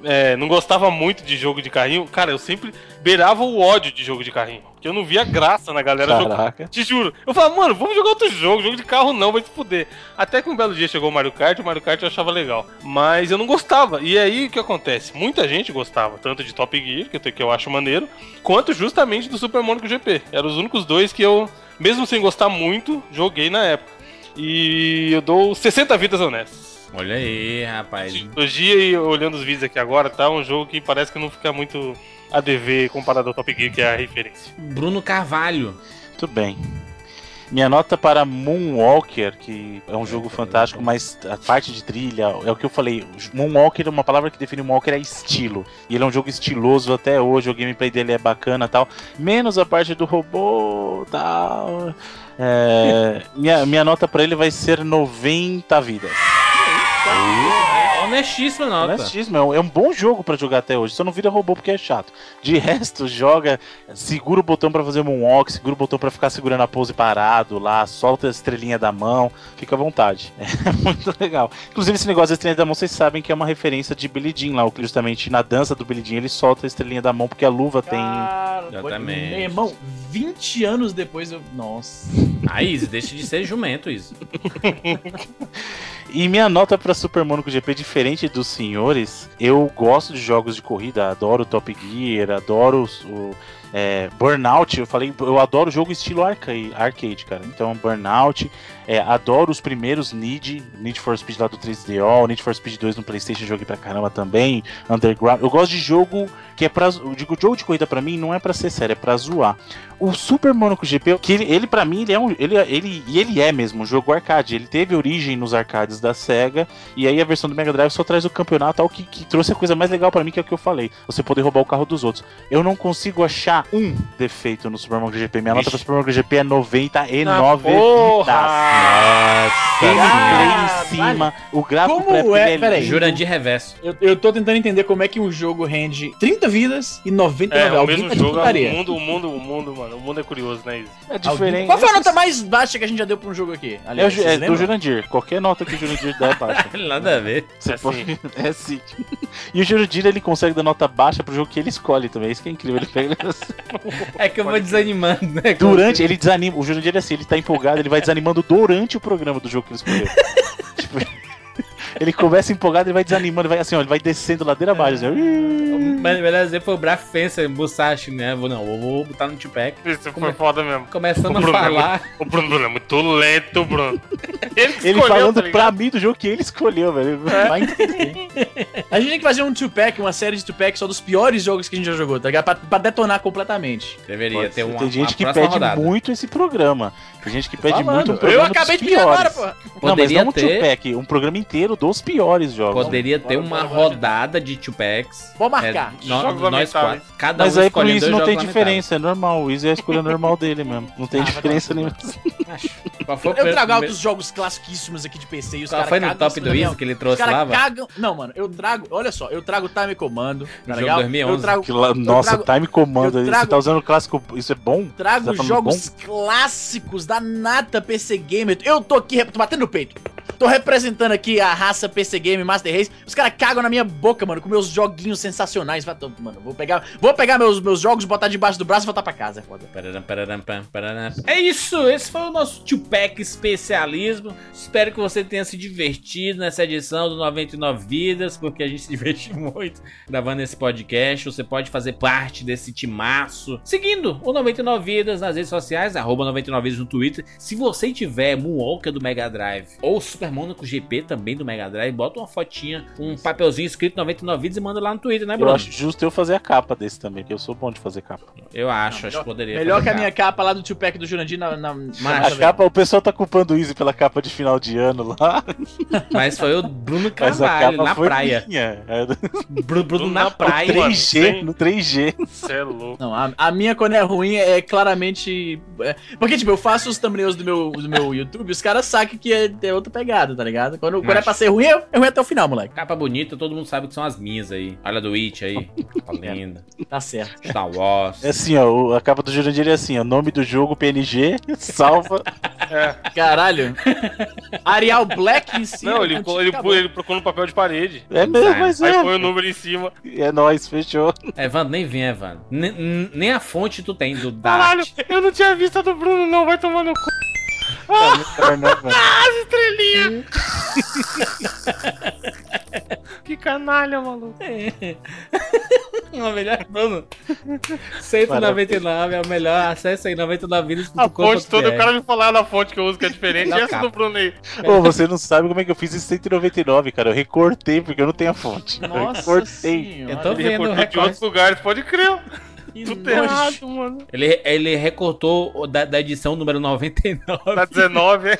é, não gostava muito de jogo de carrinho, cara, eu sempre beirava o ódio de jogo de carrinho. Porque eu não via graça na galera jogando. Caraca. Te juro. Eu falava, mano, vamos jogar outro jogo. Jogo de carro não, vai se fuder. Até que um belo dia chegou o Mario Kart, o Mario Kart eu achava legal. Mas eu não gostava. E aí o que acontece? Muita gente gostava, tanto de Top Gear, que eu, que eu acho maneiro, quanto justamente do Super Monaco GP. Eram os únicos dois que eu, mesmo sem gostar muito, joguei na época. E eu dou 60 vidas honestas. Olha aí, rapaz. Hoje e olhando os vídeos aqui agora, tá um jogo que parece que não fica muito a dever comparado ao Top Gear, que é a referência. Bruno Carvalho. Muito bem. Minha nota para Moonwalker, que é um jogo fantástico, mas a parte de trilha, é o que eu falei. Moonwalker, uma palavra que define Moonwalker é estilo. E ele é um jogo estiloso até hoje, o gameplay dele é bacana e tal. Menos a parte do robô tal. É, minha, minha nota para ele vai ser 90 vidas. Honestíssima nota. Honestíssimo, é um- é um bom jogo pra jogar até hoje. Só não vira robô porque é chato. De resto, joga, segura o botão pra fazer moonwalk, segura o botão pra ficar segurando a pose parado lá, solta a estrelinha da mão, fica à vontade. [LAUGHS] É muito legal. Inclusive, esse negócio da estrelinha da mão, vocês sabem que é uma referência de Billy Jean lá. o que Justamente na dança do Billy Jean, ele solta a estrelinha da mão porque a luva tem. Cara, Exatamente. Meu irmão, 20 anos depois eu. Nossa. Ah, isso, deixa de ser jumento, isso. [LAUGHS] E minha nota pra Super Monaco GP, diferente dos senhores, eu gosto de jogos de corrida, adoro Top Gear, adoro o é, Burnout. Eu falei, eu adoro jogo estilo arcade, cara. Então, Burnout, é, adoro os primeiros Need, Need for Speed lá do 3DO, Need for Speed 2 no PlayStation, joguei pra caramba também, Underground. Eu gosto de jogo que é pra. Eu digo, jogo de corrida pra mim não é pra ser sério, é pra zoar. O Super Monaco GP, que ele, ele para mim, ele é um. Ele, ele, e ele é mesmo um jogo arcade. Ele teve origem nos arcades da SEGA. E aí a versão do Mega Drive só traz o campeonato, algo que, que trouxe a coisa mais legal pra mim, que é o que eu falei. Você poder roubar o carro dos outros. Eu não consigo achar um defeito no Super Monaco GP. Minha nota pro Super Monaco GP é 99 Ah, porra! vidas. Gameplay em cima. O gráfico Como é? Peraí. Jurandir Reverso. Eu, eu tô tentando entender como é que um jogo rende 30 vidas e 99. É, o Alguém mesmo tá jogo, putaria. o mundo, o mundo, o mundo, mano. O mundo é curioso, né, Isa? É diferente. Qual foi a nota mais baixa que a gente já deu pra um jogo aqui? É, o, Aliás, vocês é do? Jurandir. Qualquer nota que o Jurandir der é baixa. [LAUGHS] Nada a ver. Você [LAUGHS] É pode- sim. É sim. E o Jurandir ele consegue dar nota baixa pro jogo que ele escolhe também. Isso que é incrível. Ele pega. [LAUGHS] [LAUGHS] É que eu vou desanimando, né? durante, ele desanima. O Jurandir é assim, ele tá empolgado, ele vai desanimando durante o programa do jogo que ele escolheu. [LAUGHS] tipo, Ele começa empolgado, ele vai desanimando, vai assim, ó, ele vai descendo ladeira abaixo. Assim, Mas melhor exemplo foi o Braf Fencer Musashi, né? Vou, não, eu vou botar no Tupac. Isso foi foda mesmo. Começando O a é falar. muito- O Bruno, Bruno é muito lento, Bruno. [LAUGHS] Ele, que ele escolheu, falando tá pra mim do jogo que ele escolheu, velho. Vai entender. A gente tem que fazer um 2-pack, uma série de 2-pack só dos piores jogos que a gente já jogou, tá ligado? Pra, pra detonar completamente. Deveria Pode ter uma, Tem gente uma que pede rodada. muito esse programa. Tem gente que pede Falando. muito um Eu programa acabei dos de ver agora, piores. porra. Não, mas não um ter- two-pack, um programa inteiro dos piores jogos. Poderia ter Bora, uma bora, bora, rodada de Tupacs. Vou marcar. É, nó- Jogos nós quatro. Cada Mas um aí pro Easy dois não tem diferença, é normal. O Easy é a escolha normal dele mesmo. Não tem Ah, diferença nenhuma. [LAUGHS] o Eu primeiro- trago altos jogos classiquíssimos aqui de PC e os caras foi no top do Easy que ele Os trouxe lá, cagam. Não, mano, eu trago. Olha só, eu trago Time Commando. Tá Jogo legal? 2011. Eu trago, Que lá- eu nossa, trago- time comando eu ali. Você trago- tá usando o clássico. Isso é bom? Trago tá jogos clássicos da nata PC Gamer. Eu tô aqui, tô batendo no peito. Tô representando aqui a raça PC Game Master Race. Os caras cagam na minha boca, mano, com meus joguinhos sensacionais. Mano, vou pegar, vou pegar meus, meus jogos, botar debaixo do braço e voltar pra casa. É foda. É isso, esse foi o nosso Tupac especialismo. Espero que você tenha se divertido nessa edição do 99 Vidas, porque a gente se divertiu [LAUGHS] muito gravando esse podcast. Você pode fazer parte desse timaço seguindo o 99 Vidas nas redes sociais, arroba 99 Vidas no Twitter. Se você tiver Moonwalker do Mega Drive ou Super Monaco GP também do Mega Drive, bota uma fotinha, um papelzinho escrito 99 Vidas e manda lá no Twitter, né, Eu Bruno? acho justo eu fazer a capa desse também, porque eu sou bom de fazer capa. Eu acho, acho que poderia. Melhor fazer que a capa. minha capa lá do Tio Pack do Jurandir na. na Mas- A capa, o pessoal tá culpando o Easy pela capa de final de ano lá. Mas foi o Bruno Mas a Carvalho, capa na foi praia. minha. É Bruno, Bruno na Na praia. mano, 3G, sem- no 3G. Você é louco. Não, a, a minha quando é ruim é claramente. é- porque, tipo, eu faço os thumbnails do meu, do meu YouTube, os caras sacam que é, é outra pegada, tá ligado? Quando, quando é pra ser ruim, é, é ruim até o final, moleque. Capa bonita, todo mundo sabe que são as minhas aí. Olha do It aí. [LAUGHS] Tá linda. Tá certo. Star Wars. É assim, ó, a capa do Jurandir é assim, ó, nome do jogo, PNG, [LAUGHS] salva. Caralho. Arial Black em cima. Não, ele, ele, ele procurou no papel de parede. É mesmo, mas Aí é. põe o número em cima. É nóis, fechou. Evandro, nem vem, Evandro. Nem, nem a fonte tu tem do da Caralho, eu não tinha visto a do Bruno, não. Vai tomar no cu. Estrelinha. [LAUGHS] que canalha, maluco. [LAUGHS] Uma melhor, Bruno. 199 é o melhor. Acesse aí 99 vidas. A fonte toda, o cara me falar na fonte que eu uso que é diferente. E essa do Bruno aí. Ô, você não sabe como é que eu fiz esse 199, cara. Eu recortei porque eu não tenho a fonte. eu Nossa recortei. senhora. Eu tô Ele vendo o recortou de outros lugares, pode crer. Tudo errado, mano. Ele, ele recortou o da, da edição número 99. Na 19, é.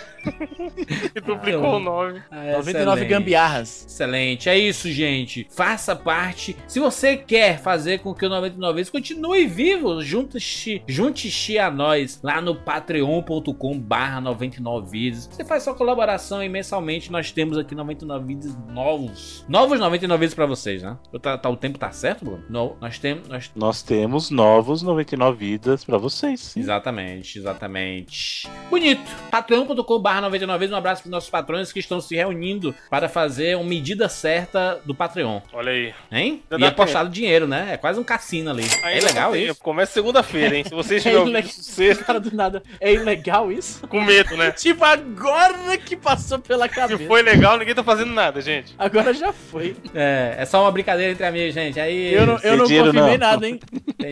e duplicou Ah, o 9. Ah, 99 excelente. gambiarras. Excelente, é isso, gente. Faça parte. Se você quer fazer com que o 99 vezes continue vivo, junte-se junte a nós lá no patreon.com barra 99 vídeos. Você faz sua colaboração e mensalmente nós temos aqui 99 vídeos novos. Novos 99 vídeos pra vocês, né? Eu Tá, tá- o tempo tá certo, Bruno? Não, nós temos... Nós... Nós temos novos 99 vidas pra vocês. sim. Exatamente, exatamente. Bonito. patreon.com barra 99 vezes. Um abraço pros nossos patrões que estão se reunindo para fazer uma medida certa do Patreon. Olha aí. Hein? Já E apostado dinheiro, né? É quase um cassino ali. é Ainda legal não tem, isso? Começa segunda-feira, hein? Se vocês [LAUGHS] É tiverem ouvido ilegal. sexta, Cara do nada. É ilegal isso? com medo, né? [LAUGHS] Tipo, agora que passou pela cabeça. Se foi legal, ninguém tá fazendo nada, gente. Agora já foi. [LAUGHS] É, é só uma brincadeira entre amigos, gente. Aí. Eu não, eu não confirmei não. nada, hein?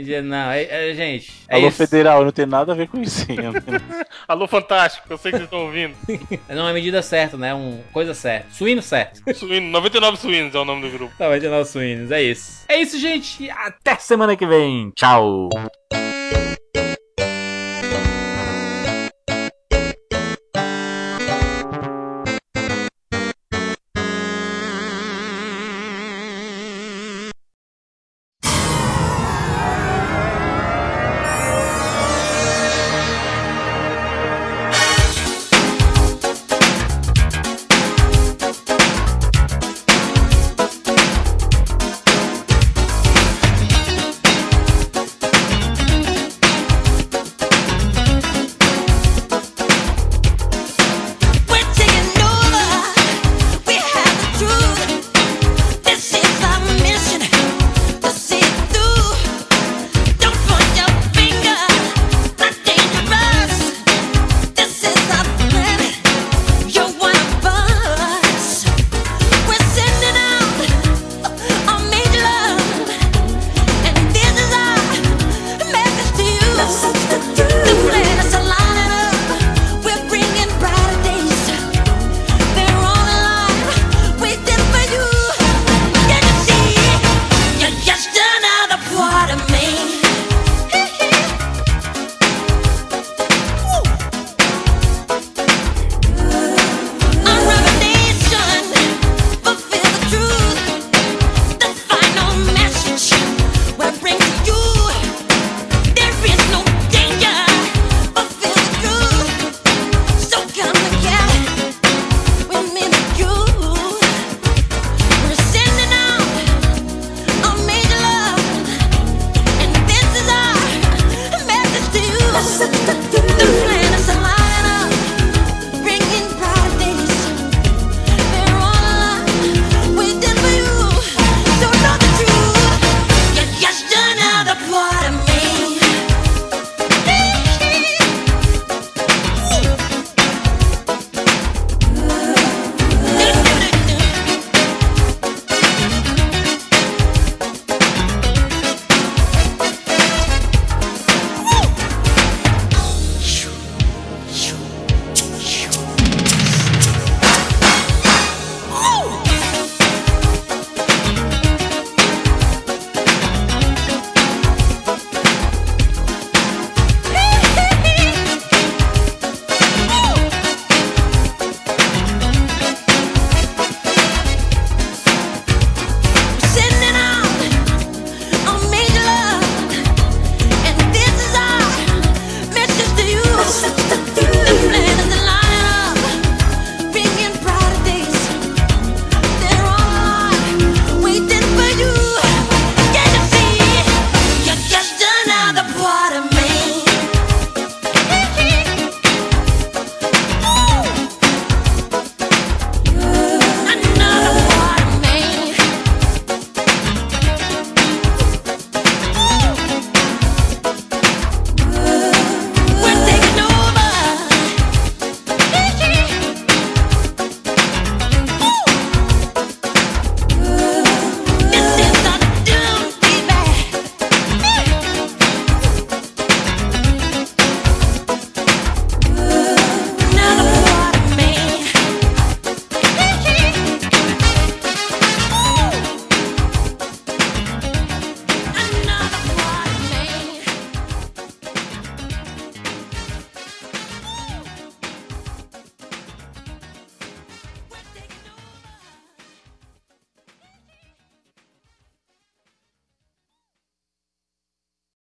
Entendi, não. É, é, gente. É Alô, isso. federal, não tem nada a ver com isso. hein? [LAUGHS] Alô, Fantástico, eu sei que vocês estão ouvindo. [LAUGHS] É uma medida certa, né? Um coisa certa. Suíno certo. Suíno, 99 Suínos é o nome do grupo. Tá, vai de nós suínos. É isso. É isso, gente. Até semana que vem. Tchau.